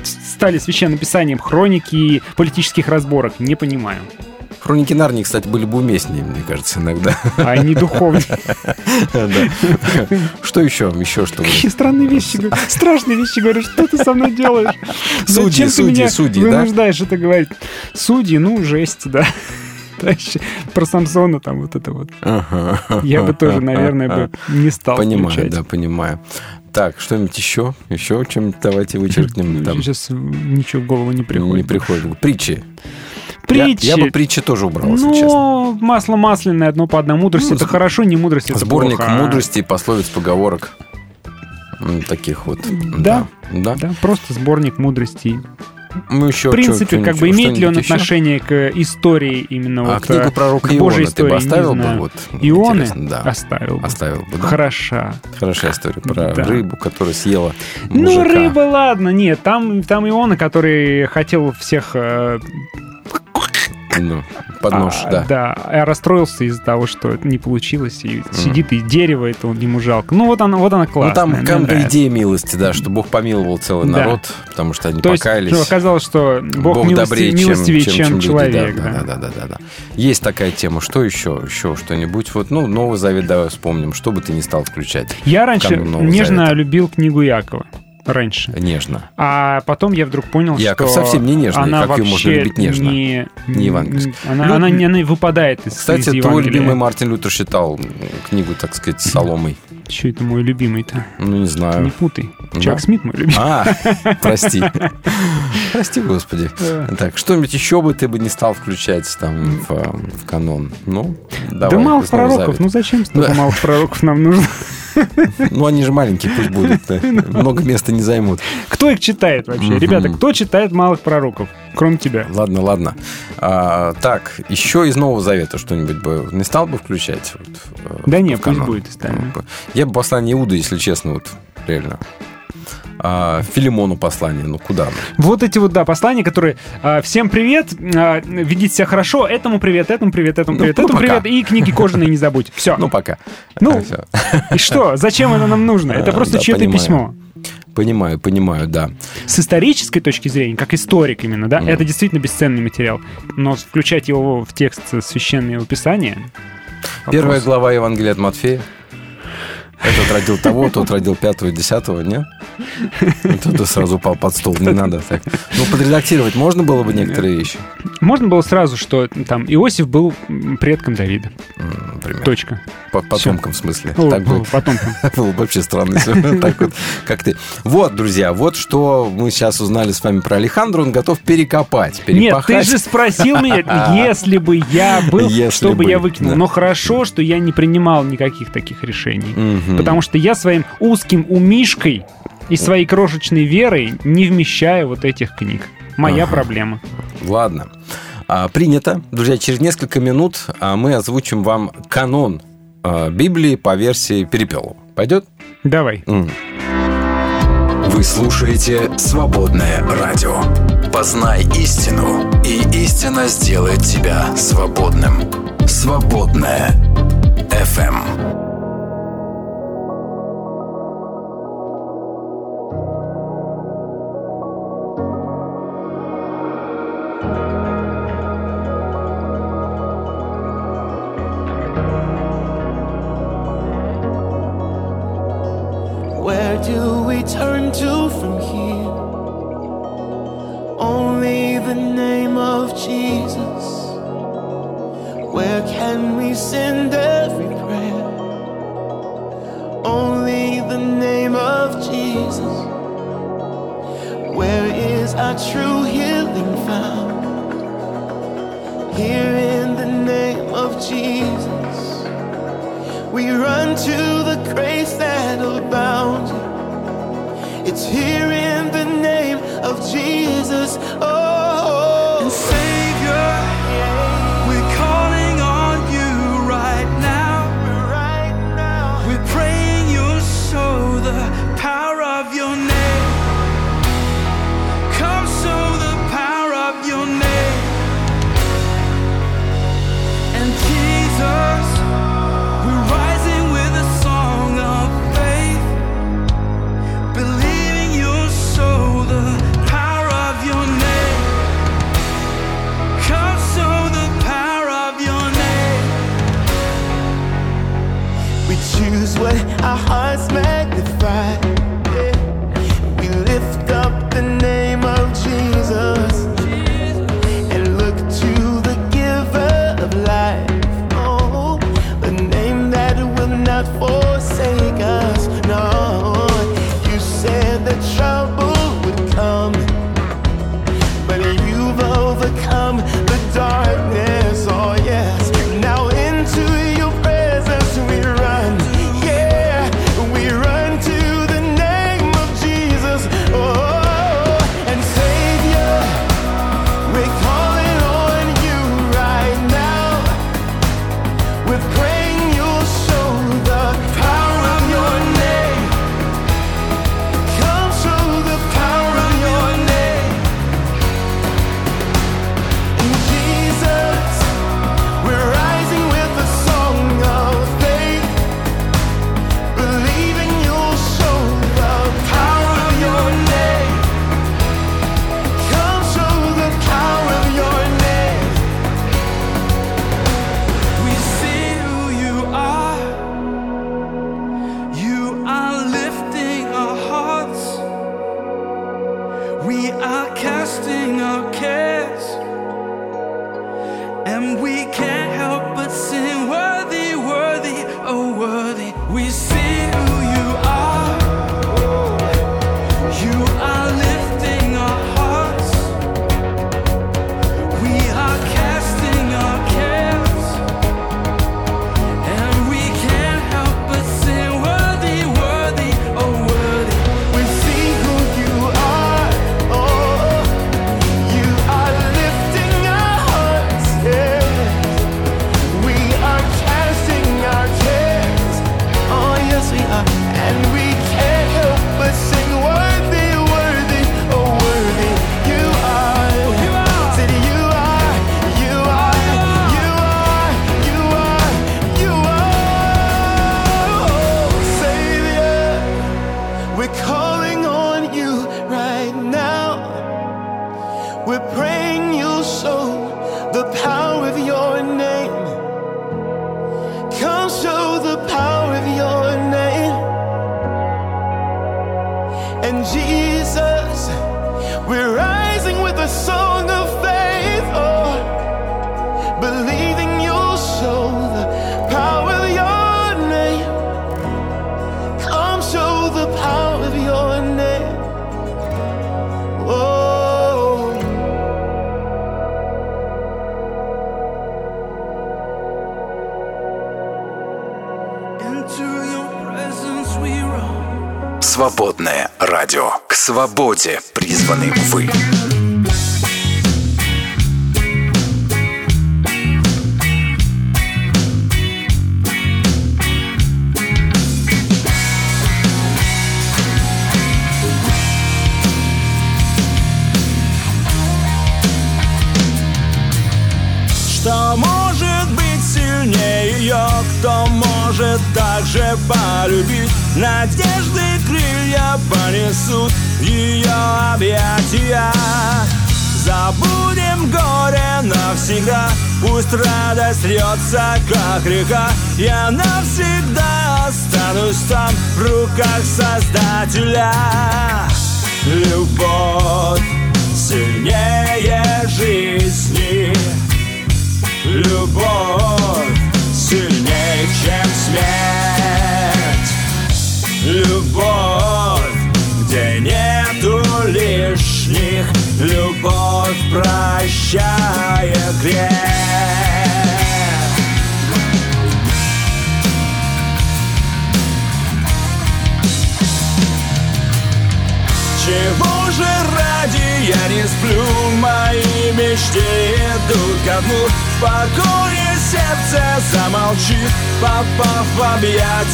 стали священным писанием хроники политических разборок? Не понимаю.
Хроники Нарнии, кстати, были бы уместнее, мне кажется, иногда.
А они духовные.
Что еще? Еще что?
Какие странные вещи, страшные вещи говорю, что ты со мной делаешь?
Судьи, судьи, судьи, да?
вынуждаешь это говорить? Судьи, ну, жесть, да. Про Самсона там вот это вот.
Ага.
Я бы тоже, наверное, бы не стал
Понимаю,
включать.
да, понимаю. Так, что-нибудь еще? Еще чем-нибудь давайте вычеркнем. Там
Сейчас ничего в голову не приходит.
не приходит. Притчи.
Притчи.
Я, я бы притчи тоже убрал, если честно.
Ну, масло масляное, одно по одной. Мудрость
Ну,
это
с-
хорошо, не мудрость это
Сборник
плохо.
мудрости, пословиц, поговорок. Таких вот.
Да.
Да.
Да, просто сборник мудрости.
Мы еще
В принципе,
чё-
как бы имеет ли он
еще?
отношение к истории именно
А
вот
книгу
э,
пророка
к
Иона
Божьей
ты бы
истории,
оставил бы? Вот,
Ионы
да.
оставил бы.
Оставил бы, да?
Хороша.
Хорошая история про
Да.
рыбу, которая съела
Ну,
мужика.
рыба, ладно, нет, там, там Иона, который хотел всех э,
Ну, под нож,
а,
да.
Да, а расстроился из-за того, что не получилось, и сидит, и дерево это он ему жалко. Ну, вот она, вот она
Ну,
классная.
там
мне
как идея милости, да, что Бог помиловал целый
Да.
народ, потому что они
То есть,
покаялись.
что оказалось, что Бог, милости-
добрее, чем-
милостивее, чем,
люди,
человек.
да,
да.
да, да, да, да, да. Есть такая тема. Что еще? Еще что-нибудь? Вот, ну, Новый Завет давай вспомним. Что бы ты не стал включать?
Я раньше нежно
Завета.
любил книгу Якова. Раньше.
Нежно.
А потом я вдруг понял,
Яков
что
совсем не нежный,
она
как
вообще
можно любить нежно?
Не,
Не евангельский.
Она,
Ну,
она, не- она выпадает из,
Кстати,
из
твой любимый Мартин Лютер считал книгу, так сказать, соломой.
Что это мой любимый-то?
Ну, не знаю.
Не путай.
Да.
Чак Смит мой любимый.
А, прости. <laughs> Прости, господи. Так, что-нибудь еще бы ты бы не стал включать там в, в канон? Ну, давай.
да малых
из Нового
пророков. Ну зачем столько
Да.
малых пророков нам нужно? <laughs> <laughs>
Ну, они же маленькие, пусть будут. <laughs> да. Много места не займут.
Кто их читает вообще? Ребята, кто читает малых пророков? Кроме тебя.
Ладно, ладно. А, так, еще из Нового Завета что-нибудь бы не стал бы включать? Вот, э,
Да
в-
не,
в
пусть будет.
Я бы послание Иуды, если честно, вот реально. А, Филимону послание, ну куда? оно?
Вот эти вот, да, послания, которые а, «Всем привет, а, ведите себя хорошо, этому привет, этому привет, этому
Ну,
привет,
ну,
этому
пока.
привет, и книги кожаные не забудь». <laughs> Все.
Ну, пока.
Ну, <laughs> и что? Зачем это нам нужно? Это
А,
просто
да,
чье-то письмо.
Понимаю, понимаю, да.
С исторической точки зрения, как историк именно, да, это действительно бесценный материал. Но включать его в текст священного писания,
Первая глава Евангелия от Матфея. Этот родил того, тот родил пятого, десятого, нет? Тут сразу упал под стол, не надо так. Ну, подредактировать можно было бы некоторые вещи?
Можно было сразу, что там Иосиф был предком Давида.
Например.
Точка.
По потомкам, в смысле.
О,
так бы,
потомкам. <laughs>
Было бы вообще странно, если так вот, как ты. Вот, друзья, вот что мы сейчас узнали с вами про Алехандро. Он готов перекопать,
Нет,
перепахать.
ты же спросил меня, <laughs> если бы я был,
Если
что бы я выкинул.
да.
Но хорошо, что я не принимал никаких таких решений.
Мгм.
Потому что я своим узким умишкой и своей крошечной верой не вмещаю вот этих книг. Моя
Ага.
проблема.
Ладно. А, принято. Друзья, через несколько минут а, мы озвучим вам канон а, Библии по версии Перепелова. Пойдет?
Давай.
Вы слушаете «Свободное радио». Познай истину, и истина сделает тебя свободным. «Свободное FM.
Do we turn to from here? Only the name of Jesus. Where can we send every prayer? Only the name of Jesus. Where is our true healing found? Here in the name of Jesus. We run to the grace that abounds. It's here in the name of Jesus. Oh,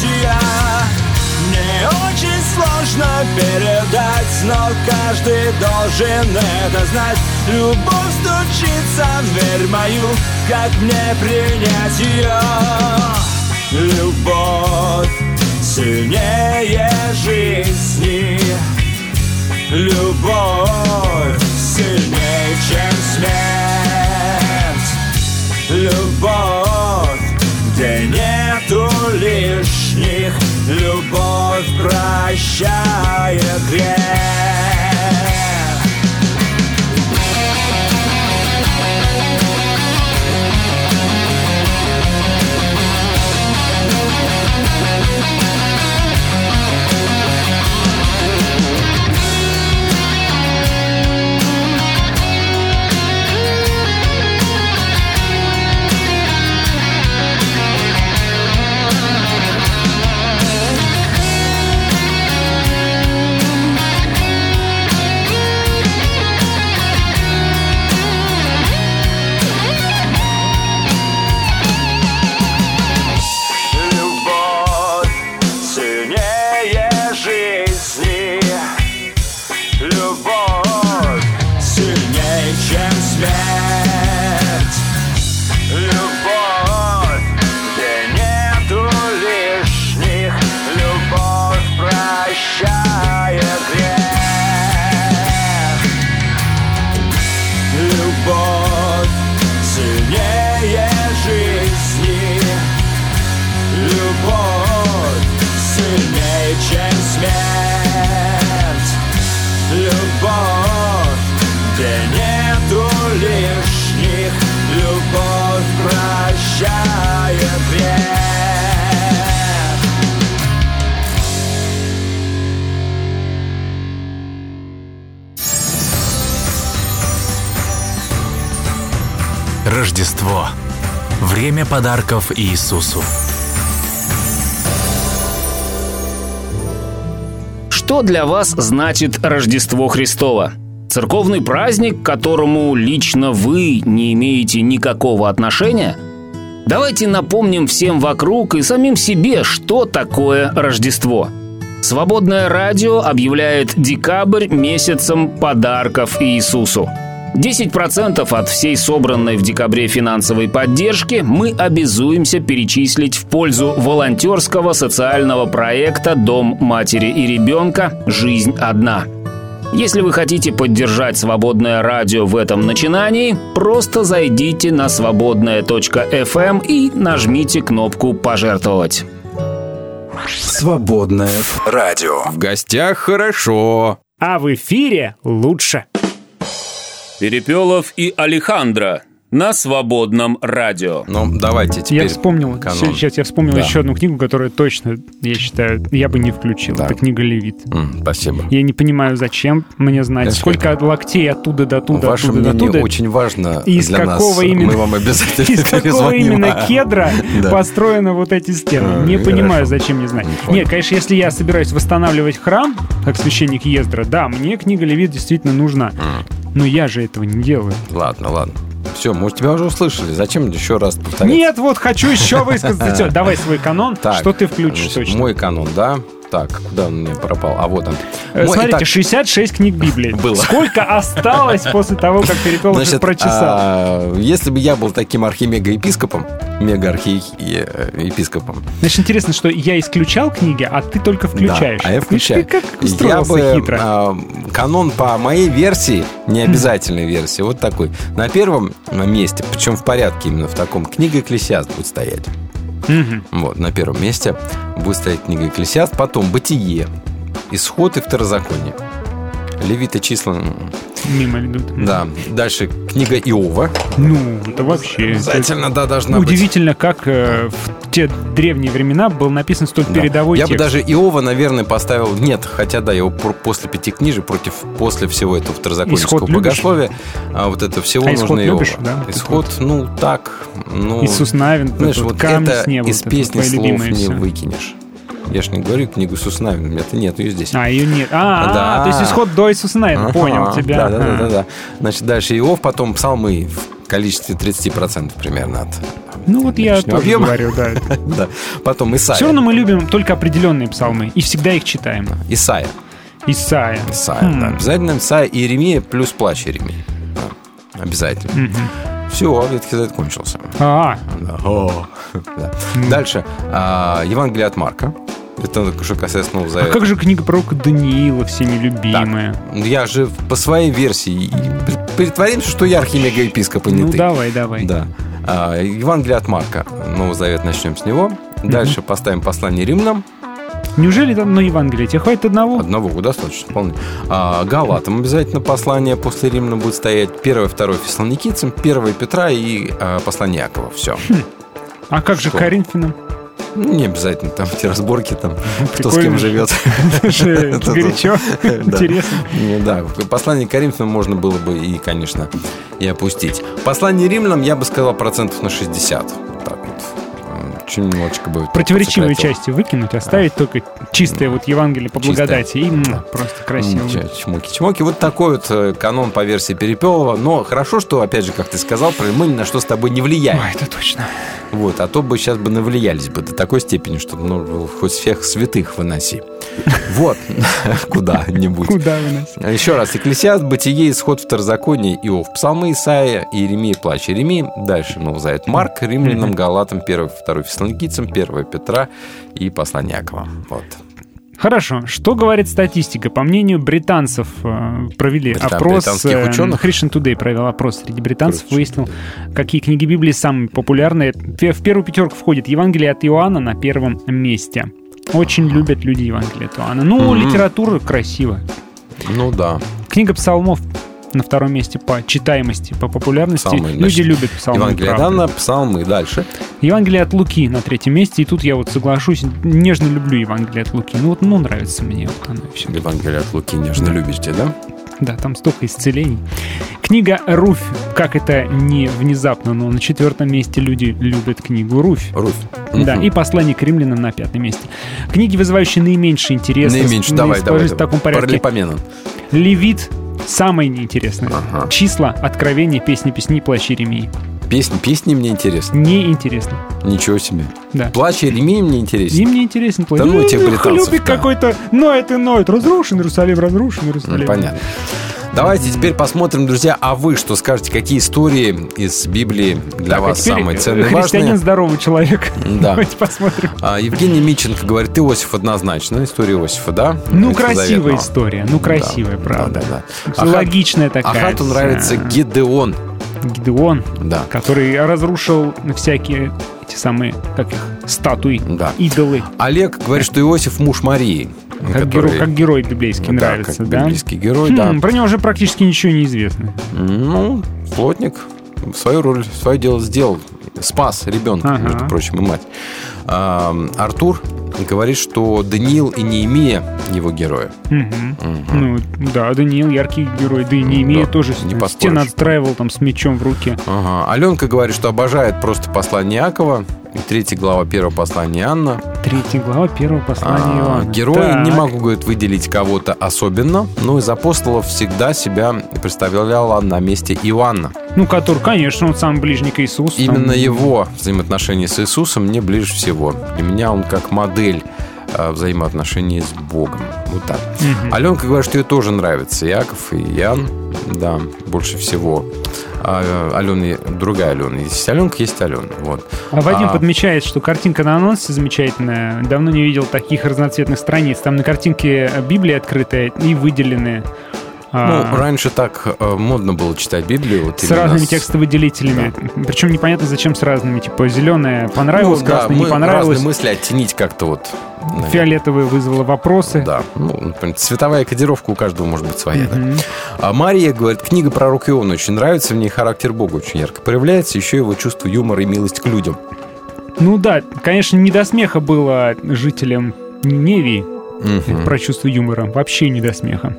объятия Мне очень сложно передать Но каждый должен это знать. Любовь стучится в дверь мою Как мне принять ее Любовь сильнее жизни. Любовь сильнее, чем смерть. Любовь, где нету лишних Любовь прощает грех
Рождество. Время подарков Иисусу.
Что для вас значит Рождество Христово? Церковный праздник, к которому лично вы не имеете никакого отношения? Давайте напомним всем вокруг и самим себе, что такое Рождество. Свободное радио объявляет декабрь месяцем подарков Иисусу. 10% от всей собранной в декабре финансовой поддержки мы обязуемся перечислить в пользу волонтерского социального проекта «Дом матери и ребенка. Жизнь одна». Если вы хотите поддержать свободное радио в этом начинании, просто зайдите на свободная.фм и нажмите кнопку «Пожертвовать».
Свободное радио.
В гостях хорошо.
А в эфире лучше.
Перепелов и Алехандро. на свободном радио.
Ну, давайте теперь
Я вспомнил,
канон.
сейчас я вспомнил
Да.
еще одну книгу, которую точно, я считаю, я бы не включил.
Так.
Это книга Левит.
М, Спасибо.
Я не понимаю, зачем мне знать,
Конечно.
сколько от локтей оттуда до туда,
Ваше
оттуда до
мнение
туда.
очень важно
из
для
какого
нас.
именно,
Мы вам обязательно <laughs>
из какого именно <laughs> кедра
Да.
построены вот эти стены. Не понимаю, зачем мне знать. Нет, конечно, если я собираюсь восстанавливать храм, как священник Ездра, да, мне книга Левит действительно нужна. Но я же этого не делаю.
Ладно, ладно. Все, мы тебя уже услышали. Зачем еще раз повторять?
Нет, вот хочу еще высказаться. Всё, давай свой канон. Что ты включишь точно?
Мой канон, да? Так, куда он меня пропал? А вот он.
Э,
Мой-
Смотрите,
итак,
66 книг Библии.
Было.
Сколько осталось после того, как Перепелов их
Значит,
прочесал?
а, если бы я был таким архимега-епископом, мега-архиепископом,
Значит, интересно, что я исключал книги, а ты только включаешь.
Да, а я включаю.
Ты как
я
устроился
бы,
хитро.
а, канон по моей версии, не обязательной версии, вот такой. На первом месте, причем в порядке именно в таком, книга Экклесиаст будет стоять.
Мгм.
Вот, на первом месте будет стоять книга Экклесиаст, потом Бытие, Исход и Второзаконие. Левиты числа...
Мимо идут.
Да. Дальше книга Иова.
Ну, это вообще...
Обязательно, да, должна быть.
Удивительно, как э, в те древние времена был написан столь
Да.
передовой
Я бы
текст.
даже Иова, наверное, поставил... Нет, хотя да, его после пяти книжек, против, после всего этого второзаконнического
Исход любишь?
богословия, а вот это всего
А исход
нужно Иова.
любишь, да?
Исход, ну, так, ну...
Иисус Навин,
Знаешь,
вот
вот
камни
это
с неба,
из
вот
песни слов не
всё.
выкинешь. Я ж не говорю книгу Иисус Навин, у меня-то нет ее здесь.
А, ее нет. А,
Да.
а, то есть исход до Иисуса Навина.
Ага,
Понял тебя.
Да, да, да, да, да. Значит, дальше Иов, потом псалмы в количестве 30% примерно от
Ну вот я тоже
объема.
говорю, да. <laughs>
да. Потом Исаия.
Все равно мы любим только определенные псалмы и всегда их читаем.
Исаия.
Исаия.
Исаия,
Хм.
да. Обязательно Исаия и Иеремия плюс плач Иеремии. Да, Обязательно.
Мгм.
Все, Ветхий Завет кончился.
А,
Да. О. <laughs> Да. Дальше. а, Евангелие от Марка. Это что касается Нового
а
Завета.
как же книга пророка Даниила, всеми любимая?
Я же по своей версии и притворимся, что я архимега-епископ, а не
Ну
ты.
давай, давай.
Да. А, Евангелие от Марка. Новый Завет начнем с него. Дальше поставим послание римлянам.
Неужели там на Евангелие? Тебе хватит одного?
Одного достаточно вполне. А, Галатам обязательно послание после римлян будет стоять. Первое, второе Фессалоникийцам, первое Петра и а, послание Якова. Все.
А как же
Что?
Коринфянам?
Не обязательно там эти разборки, там, кто с
прикольно.
кем живет. <laughs> <laughs>
Горячо, <laughs> интересно.
Да, послание Коринфянам можно было бы и, конечно, и опустить. Послание римлянам я бы сказал процентов на 60. Так Чуть немножечко бы
Противоречивые части выкинуть, оставить только чистое вот Евангелие по
Чистое.
благодати. И м, просто красиво.
Чмоки-чмоки. Вот такой вот э, канон по версии Перепелова. Но хорошо, что, опять же, как ты сказал, мы ни на что с тобой не влияем.
Ой, это точно.
Вот, а то бы сейчас бы навлиялись бы до такой степени, что ну, хоть всех святых выноси. Вот, <laughs> куда-нибудь.
Куда вы нас?
Еще раз, Экклесиаст, Бытие, Исход, Второзаконие, Иов, Псалмы, Исаия, Иеремия, Плач Иеремии. Дальше Новый Завет Марк, Римлянам, Галатам, 1, 2 Фессалоникийцам, 1 Петра и послание Якова. Вот.
Хорошо. Что говорит статистика? По мнению британцев э, провели
Брита-
опрос.
британских
э,
ученых?
Christian Today провел опрос среди британцев, выяснил, какие книги Библии самые популярные. В первую пятерку входит Евангелие от Иоанна на первом месте. Очень любят люди Евангелие от Иоанна. Ну,
Мгм.
литература красивая.
Ну да.
Книга псалмов на втором месте по читаемости, по популярности.
Псалмы,
Люди
значит,
любят псалмы.
Евангелие. Дана, Псалмы. Дальше.
Евангелие от Луки на третьем месте. И тут я вот соглашусь, нежно люблю Евангелие от Луки. Ну вот, ну, нравится мне вот оно и все.
Евангелие от Луки нежно любите, да?
Да, там столько исцелений. Книга «Руфь». Как это не внезапно, но на четвертом месте люди любят книгу «Руфь».
Руфь.
Да,
Мгм.
и «Послание к римлянам» на пятом месте. Книги, вызывающие наименьший интерес.
Наименьше,
рас-
давай, давай.
в таком порядке. Левит – самое неинтересное. Числа, откровения, песни, песни, плащ Иеремии.
Песни, песни мне интересны.
Неинтересно.
Ничего себе.
Да.
Плач Иеремии мне интересен.
Им не интересен плащ.
Да ну
Эх,
британцев,
Любит какой-то ноет и ноет. Разрушен Иерусалим, разрушен Иерусалим.
Ну, понятно. Давайте теперь посмотрим, друзья, а вы что скажете? Какие истории из Библии для
Так, а
вас
теперь
самые ценные и
Христианин
важные?
здоровый человек.
Да.
Давайте посмотрим.
А, Евгений Миченко говорит, Иосиф однозначно. История Иосифа, да?
Ну, красивая история. Ну, красивая,
Да,
правда.
Да, да, да.
Логичная такая.
Ахату нравится
вся.
Гидеон.
Гидеон,
Да.
который разрушил всякие эти самые, как их, статуи,
Да.
идолы.
Олег говорит, что Иосиф муж Марии.
Как, герой, как герой библейский
Да,
нравится,
как
да?
библейский герой,
Хм,
да.
Про него уже практически ничего не известно.
Ну, плотник. свою роль, свое дело сделал. Спас ребенка,
Ага.
между прочим, и мать. А, Артур говорит, что Даниил и Неемия его герои.
Мгм. Ну, да, Даниил яркий герой, да и не имея
Да,
тоже
не поспоришь.
отстраивал там с мечом в руке.
Ага. Аленка говорит, что обожает просто послание Якова. И третья глава первого послания Иоанна.
Третья глава первого послания
А,
Иоанна.
Герои
Так.
не могу, говорит, выделить кого-то особенно, но из апостолов всегда себя представляла на месте Иоанна.
Ну, который, конечно, он сам ближний к Иисусу. там.
Именно его взаимоотношения с Иисусом мне ближе всего. Для меня он как модель взаимоотношений с Богом. Вот так.
Мгм.
Аленка говорит, что ей тоже нравится Яков и Ян. Да, больше всего. А, Алена, другая Алена. Есть Аленка, есть Алена. Вот.
А Вадим
А,
подмечает, что картинка на анонсе замечательная. Давно не видел таких разноцветных страниц. Там на картинке Библия открытая и выделенные.
Ну,
а,
раньше так э, модно было читать Библию. Вот
с разными
с-
текстовыделителями. Причем непонятно, зачем с разными. Типа зеленое понравилось,
Ну, да,
красное
мы
не понравилось.
разные мысли оттенить как-то вот. наверное.
Фиолетовое вызвало вопросы.
Да, ну, например, цветовая кодировка у каждого может быть своя. да.
Мгм.
А Мария говорит, книга пророк Иона очень нравится, в ней характер Бога очень ярко проявляется, еще его чувство юмора и милость к людям.
Ну да, конечно, не до смеха было жителям Ниневии.
Мгм.
Про чувство юмора. Вообще не до смеха.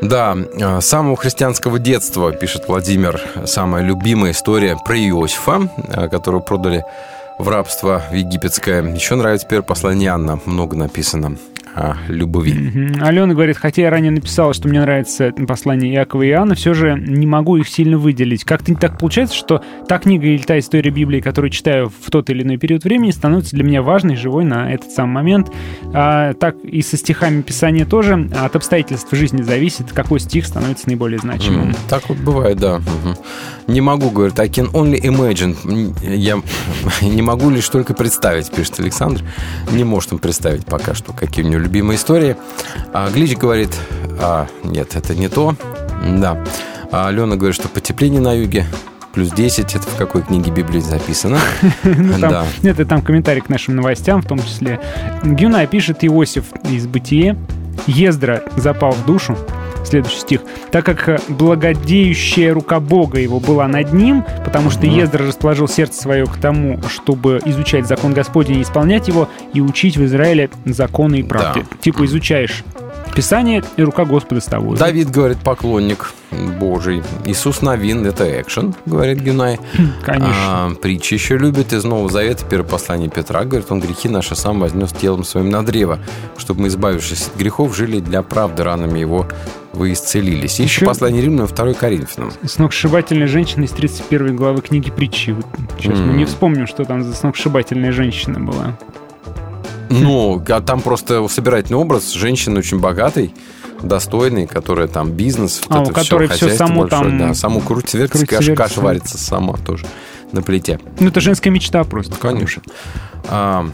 Да, э, с самого христианского детства, пишет Владимир, самая любимая история про Иосифа, э, которого продали в рабство в египетское. Еще нравится первое послание Анна, много написано о любви.
Мгм. Алена говорит, хотя я ранее написала, что мне нравится послание Иакова и Иоанна, все же не могу их сильно выделить. Как-то так получается, что та книга или та история Библии, которую читаю в тот или иной период времени, становится для меня важной, живой на этот самый момент. А, так и со стихами Писания тоже от обстоятельств жизни зависит, какой стих становится наиболее значимым.
М, Так вот бывает, да. Мгм. Не могу, говорит, I can only imagine. Я <laughs> не могу лишь только представить, пишет Александр. Не может он представить пока что, какие у него любимые истории. А Глич говорит, а, нет, это не то. Да. А Алена говорит, что потепление на юге плюс 10. Это в какой книге Библии записано? <laughs>
Ну, там-
Да.
Это там комментарий к нашим новостям, в том числе. Гюна пишет Иосиф из «Бытие». Ездра запал в душу. Следующий стих. Так как э, благодеющая рука Бога его была над ним, потому что Ездра расположил сердце свое к тому, чтобы изучать закон Господень и исполнять его, и учить в Израиле законы и правды.
Да.
Типа изучаешь Писание, и рука Господа с тобой.
Давид, говорит, поклонник Божий. Иисус Новин, это экшен, говорит Гюнай.
Конечно.
А, притчи еще любит из Нового Завета, первое послание Петра, говорит, он грехи наши сам вознес телом своим на древо, чтобы мы, избавившись от грехов, жили для правды, ранами его вы исцелились. Еще
Еще-
послание Римлянам, 2 Коринфянам.
Сногсшибательная женщина из 31 главы книги притчи. Вот сейчас мы
М.
не вспомним, что там за сногсшибательная женщина была.
Ну, а там просто собирательный образ женщины очень богатой, достойной, которая там бизнес, вот
А,
это все, хозяйство
само
большое,
там
да, само крутится, вертится,
крутится,
каша, каша варится сама тоже на плите.
Ну, это женская мечта просто.
Конечно. А,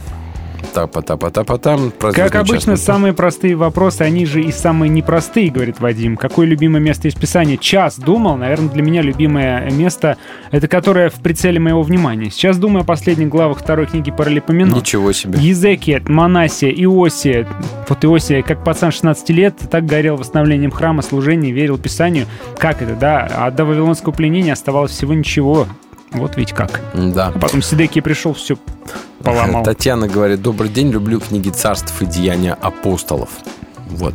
Тапа-тапа-тапа-там.
Как обычно,
час.
самые простые вопросы, они же и самые непростые, говорит Вадим. Какое любимое место из Писания? Час думал. Наверное, для меня любимое место, это которое в прицеле моего внимания. Сейчас думаю о последних главах второй книги Паралипоменон.
Ничего себе.
Езекия, Манасия, Иосия. Вот Иосия, как пацан 16 лет, так горел восстановлением храма, служения, верил Писанию. Как это, да? А до Вавилонского пленения оставалось всего ничего. Вот ведь как.
Да.
А потом Сидекия пришел, все поломал.
Татьяна говорит, добрый день, люблю книги царств и деяния апостолов. Вот.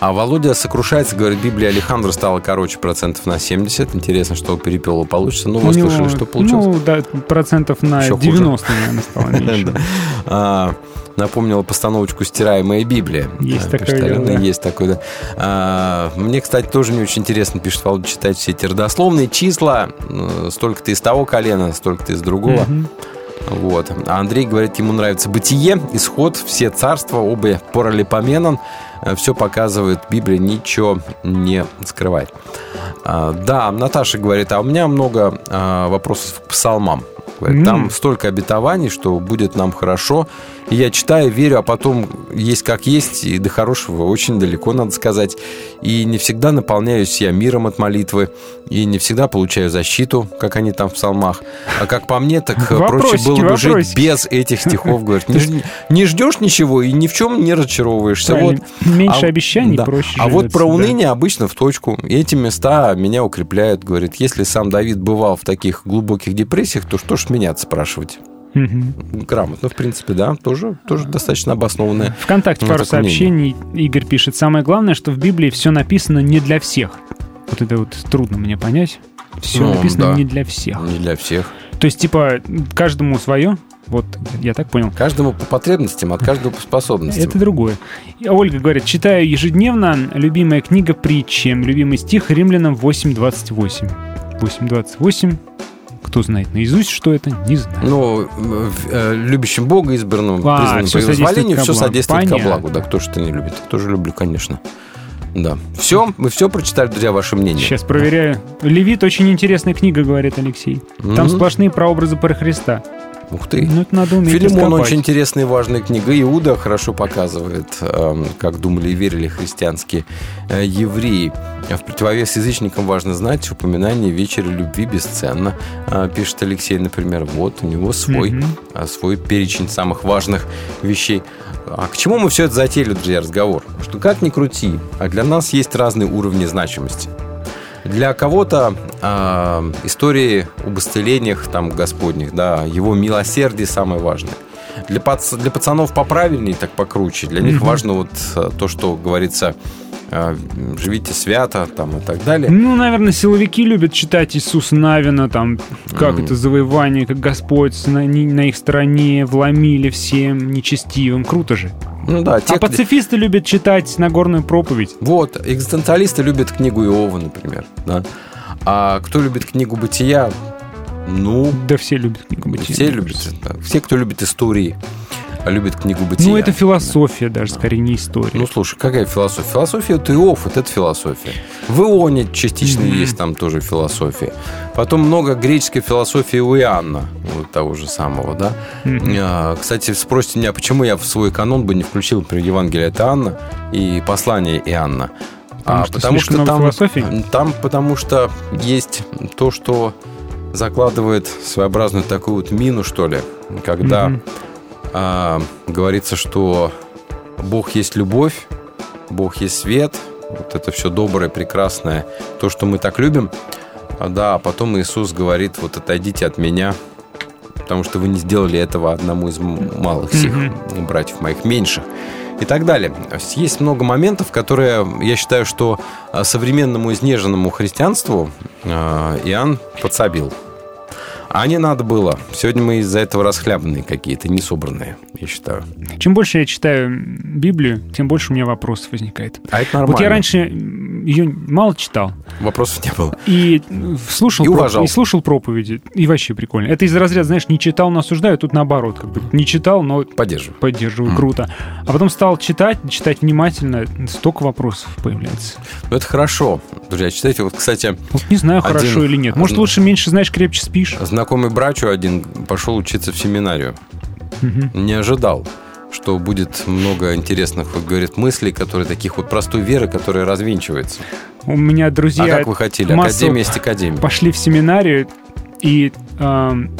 А Володя сокрушается, говорит, Библия Алехандро стала короче процентов на 70. Интересно, что у Перепела получится. Ну, вы
него,
слышали, что получилось?
Ну, да, процентов на
Еще хуже.
90, наверное, стало <laughs> меньше.
Да. А, Напомнила постановочку «Стираемая Библия».
Есть
А,
такое дело, да.
Есть такое, да. А, Мне, кстати, тоже не очень интересно, пишет Володя, читать все эти родословные числа. э, Столько-то из того колена, столько-то из другого.
Мгм.
Вот. А Андрей говорит, ему нравится «Бытие», «Исход», «Все царства», оба паралипоменон. Все показывает Библия, ничего не скрывает. А, Да, Наташа говорит, а у меня много а, вопросов к псалмам. Говорит,
М.
Там столько обетований, что будет нам хорошо. И я читаю, верю, а потом есть как есть, и до хорошего очень далеко, надо сказать. И не всегда наполняюсь я миром от молитвы, и не всегда получаю защиту, как они там в псалмах. А как по мне, так э, проще
Вопросики,
было бы жить
вопросики.
без этих стихов. Говорит, не, не ждешь ничего и ни в чем не разочаровываешься. Вот.
Меньше обещаний, проще
А вот
живется,
про
да.
уныние обычно в точку. И эти места меня укрепляют. Говорит, если сам Давид бывал в таких глубоких депрессиях, то что ж меня спрашивать?
Мгм.
Грамотно, в принципе, да, тоже, тоже достаточно обоснованное.
ВКонтакте пару
мнение.
сообщений. Игорь пишет, самое главное, что в Библии все написано не для всех. Вот это вот трудно мне понять. Все
Ну,
написано
да.
не для всех.
Не для всех.
То есть, типа, каждому свое. Вот, я так понял.
Каждому по потребностям, от каждого по способностям.
Это другое. И Ольга говорит, читаю ежедневно, любимая книга притчи, любимый стих Римлянам 8.28. 8.28. Кто знает наизусть, что это, не знаю.
Ну, э, э, любящим Бога, избранным,
А,
призванным
всё
по
ко
все содействует ко
Понятно.
благу. Да, кто же это не любит? Я тоже люблю, конечно. Да. Все, мы все прочитали, друзья, ваше мнение.
Сейчас проверяю. Левит очень интересная книга, говорит Алексей. Там
Мгм.
сплошные прообразы про Христа.
Ух ты.
Ну, это надо уметь
Филимон
раскопать.
очень интересная и важная книга. Иуда хорошо показывает, эм, как думали и верили христианские э, евреи. А В противовес язычникам важно знать, упоминание вечера любви бесценно, э, пишет Алексей, например. Вот у него свой, э, свой перечень самых важных вещей. А к чему мы все это затеяли, друзья, разговор? Что как ни крути, а для нас есть разные уровни значимости. Для кого-то а, истории об исцелениях там Господних, да, его милосердие самое важное. Для, пац- для пацанов поправильнее, так покруче. Для них
Мгм.
важно вот а, то, что говорится а, живите свято там и так далее.
Ну, наверное, силовики любят читать Иисуса Навина, там, как
Мгм.
это завоевание, как Господь на, на их стороне вломили всем нечестивым. Круто же.
Ну да, те,
а пацифисты любят читать Нагорную проповедь.
Вот, экзистенциалисты любят книгу Иова, например. Да. А кто любит книгу Бытия? Ну,
Да все любят книгу Бытия.
все любят. да. Все, кто любит истории, любят книгу Бытия.
Ну, это философия даже, скорее не история.
Ну, слушай, какая философия? Философия вот это философия. В Ионе частично
Мгм.
есть там тоже философия. Потом много греческой философии у Иоанна, вот того же самого, да. А, Кстати, спросите меня, почему я в свой канон бы не включил, например, Евангелие от Иоанна и послание Иоанна.
Потому что слишком много философии?
там, потому что есть то, что закладывает своеобразную такую вот мину, что ли, когда
Мгм.
А, говорится, что Бог есть любовь, Бог есть свет, вот это все доброе, прекрасное, то, что мы так любим. А, да, а потом Иисус говорит, вот отойдите от меня, потому что вы не сделали этого одному из малых сих братьев моих меньших. И так далее. Есть много моментов, которые, я считаю, что а, современному изнеженному христианству а, Иоанн подсобил. А не надо было. Сегодня мы из-за этого расхлябанные какие-то, не собранные, я считаю.
Чем больше я читаю Библию, тем больше у меня вопросов возникает.
А это нормально.
Вот я раньше ее мало читал.
Вопросов не было.
И слушал,
И
проп-
уважал.
и слушал проповеди. И вообще прикольно. Это из разряда, знаешь, не читал, но осуждаю. Тут наоборот. Как бы не читал, но
Поддерживаю.
поддерживаю.
Мгм.
Круто. А потом стал читать, читать внимательно. Столько вопросов появляется.
Ну, это хорошо. Друзья, читайте. Вот, кстати,
Вот не знаю,
Один-
хорошо или нет. Может, лучше меньше знаешь, крепче спишь.
Знакомый брачу один пошел учиться в семинарию.
Мгм.
Не ожидал, что будет много интересных, вот, говорит, мыслей, которые таких вот простой веры, которая развинчивается.
У меня друзья...
а как вы хотели? Академия есть академия.
Пошли в семинарию и эм,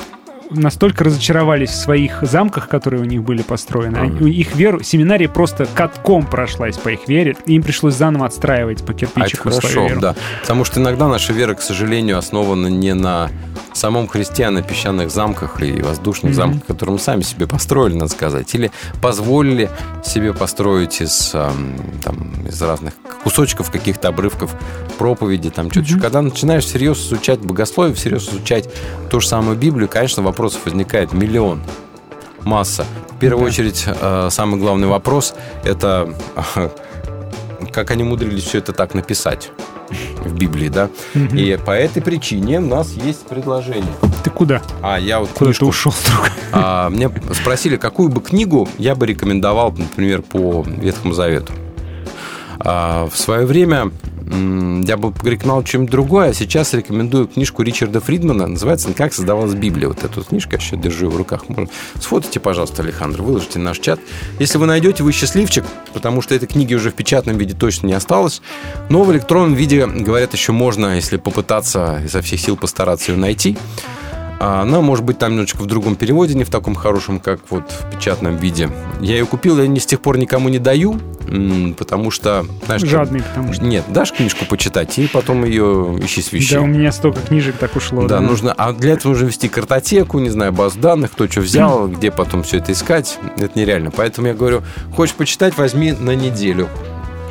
настолько разочаровались в своих замках, которые у них были построены. Они-
Ага.
у их веру, семинария просто катком прошлась по их вере, и им пришлось заново отстраивать по
А это
кирпичику свою
хорошо,
веру.
да. Потому что иногда наша вера, к сожалению, основана не на самом Христе, а на песчаных замках и воздушных
Мгм.
замках, которые мы сами себе построили, надо сказать. Или позволили себе построить из, ам, там, из разных кусочков, каких-то обрывков проповеди, там что-то.
Мгм.
Когда начинаешь всерьез изучать богословие, всерьез изучать ту же самую Библию, конечно, вопросов возникает миллион. Масса. В первую
Да.
очередь, э, самый главный вопрос – это как они умудрились все это так написать в Библии, да? И по этой причине у нас есть предложение.
Ты куда?
А, я вот
Куда ты
книжку...
ушел вдруг?
А, мне спросили, какую бы книгу я бы рекомендовал, например, по Ветхому Завету. А, в свое время я бы порекомендовал чем-то другое, сейчас рекомендую книжку Ричарда Фридмана. Называется «Как создавалась Библия». Вот эту книжку я сейчас держу в руках. Сфотайте, пожалуйста, Александр, выложите наш чат. Если вы найдете, вы счастливчик, потому что этой книги уже в печатном виде точно не осталось. Но в электронном виде, говорят, еще можно, если попытаться изо всех сил постараться ее найти. А Она может быть там немножечко в другом переводе, не в таком хорошем, как вот в печатном виде. Я ее купил, я не с тех пор никому не даю, потому что... Знаешь,
Жадный, потому что.
Нет, дашь книжку почитать, и потом ее ищи свищи.
Да, у меня столько книжек так ушло.
Да, нужно, а для этого нужно вести картотеку, не знаю, базу данных, кто что взял, где потом все это искать. Это нереально. Поэтому я говорю, хочешь почитать, возьми на неделю,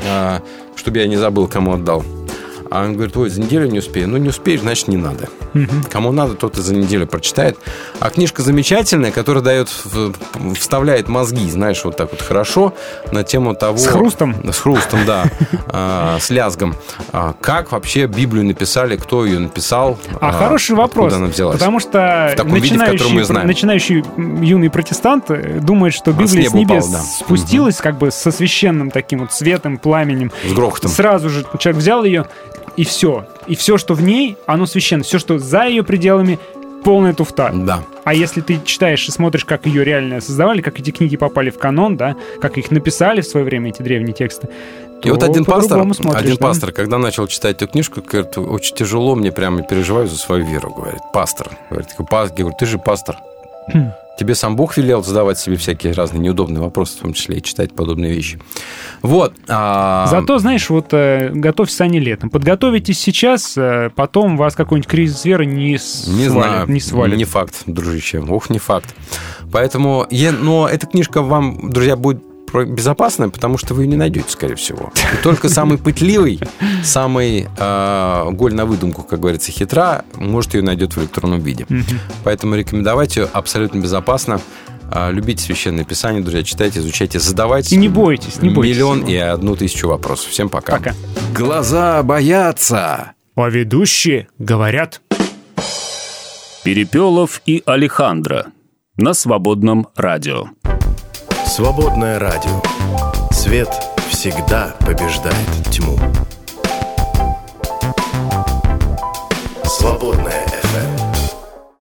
а, чтобы я не забыл, кому отдал. А он говорит, ой, за неделю не успею. Ну, не успеешь, значит, не надо. Кому надо, тот и за неделю прочитает. А книжка замечательная, которая дает, вставляет мозги, знаешь, вот так вот хорошо на тему того...
С хрустом?
С хрустом, да. <laughs> А, С лязгом. А, Как вообще Библию написали, кто ее написал?
А, хороший вопрос.
Она взялась?
Потому что начинающий, юный протестант э, думает, что Библия с, небес спустилась как бы со священным таким вот светом, пламенем.
С грохотом.
Сразу же человек взял ее, и все. И все, что в ней, оно священно. Все, что за ее пределами, полная туфта.
Да.
А если ты читаешь и смотришь, как ее реально создавали, как эти книги попали в канон, да, как их написали в свое время, эти древние тексты,
И вот один пастор,
смотришь,
один
да.
пастор, когда начал читать эту книжку, говорит, очень тяжело, мне прямо переживаю за свою веру, говорит, пастор. Говорит, такой, «Пас- я говорю, ты же пастор.
Хм.
Тебе сам Бог велел задавать себе всякие разные неудобные вопросы, в том числе и читать подобные вещи. Вот. а,
Зато, знаешь, вот э, готовься они летом. Подготовитесь сейчас, э, потом вас какой-нибудь кризис веры не,
Не
свалит,
знаю,
не свалит.
не факт, дружище. Ох, не факт. Поэтому, я, но эта книжка вам, друзья, будет безопасная, потому что вы ее не найдете, скорее всего. И только самый пытливый, самый э, голь на выдумку, как говорится, хитра, может ее найдет в электронном виде. Поэтому рекомендовать ее абсолютно безопасно. А, Любите священное писание, друзья, читайте, изучайте, задавайте.
И не бойтесь, не бойтесь.
Миллион и одну тысячу вопросов. Всем пока.
Пока.
Глаза боятся.
А ведущие говорят.
Перепелов и Алехандро на свободном радио.
Свободное радио. Свет всегда побеждает тьму. Свободное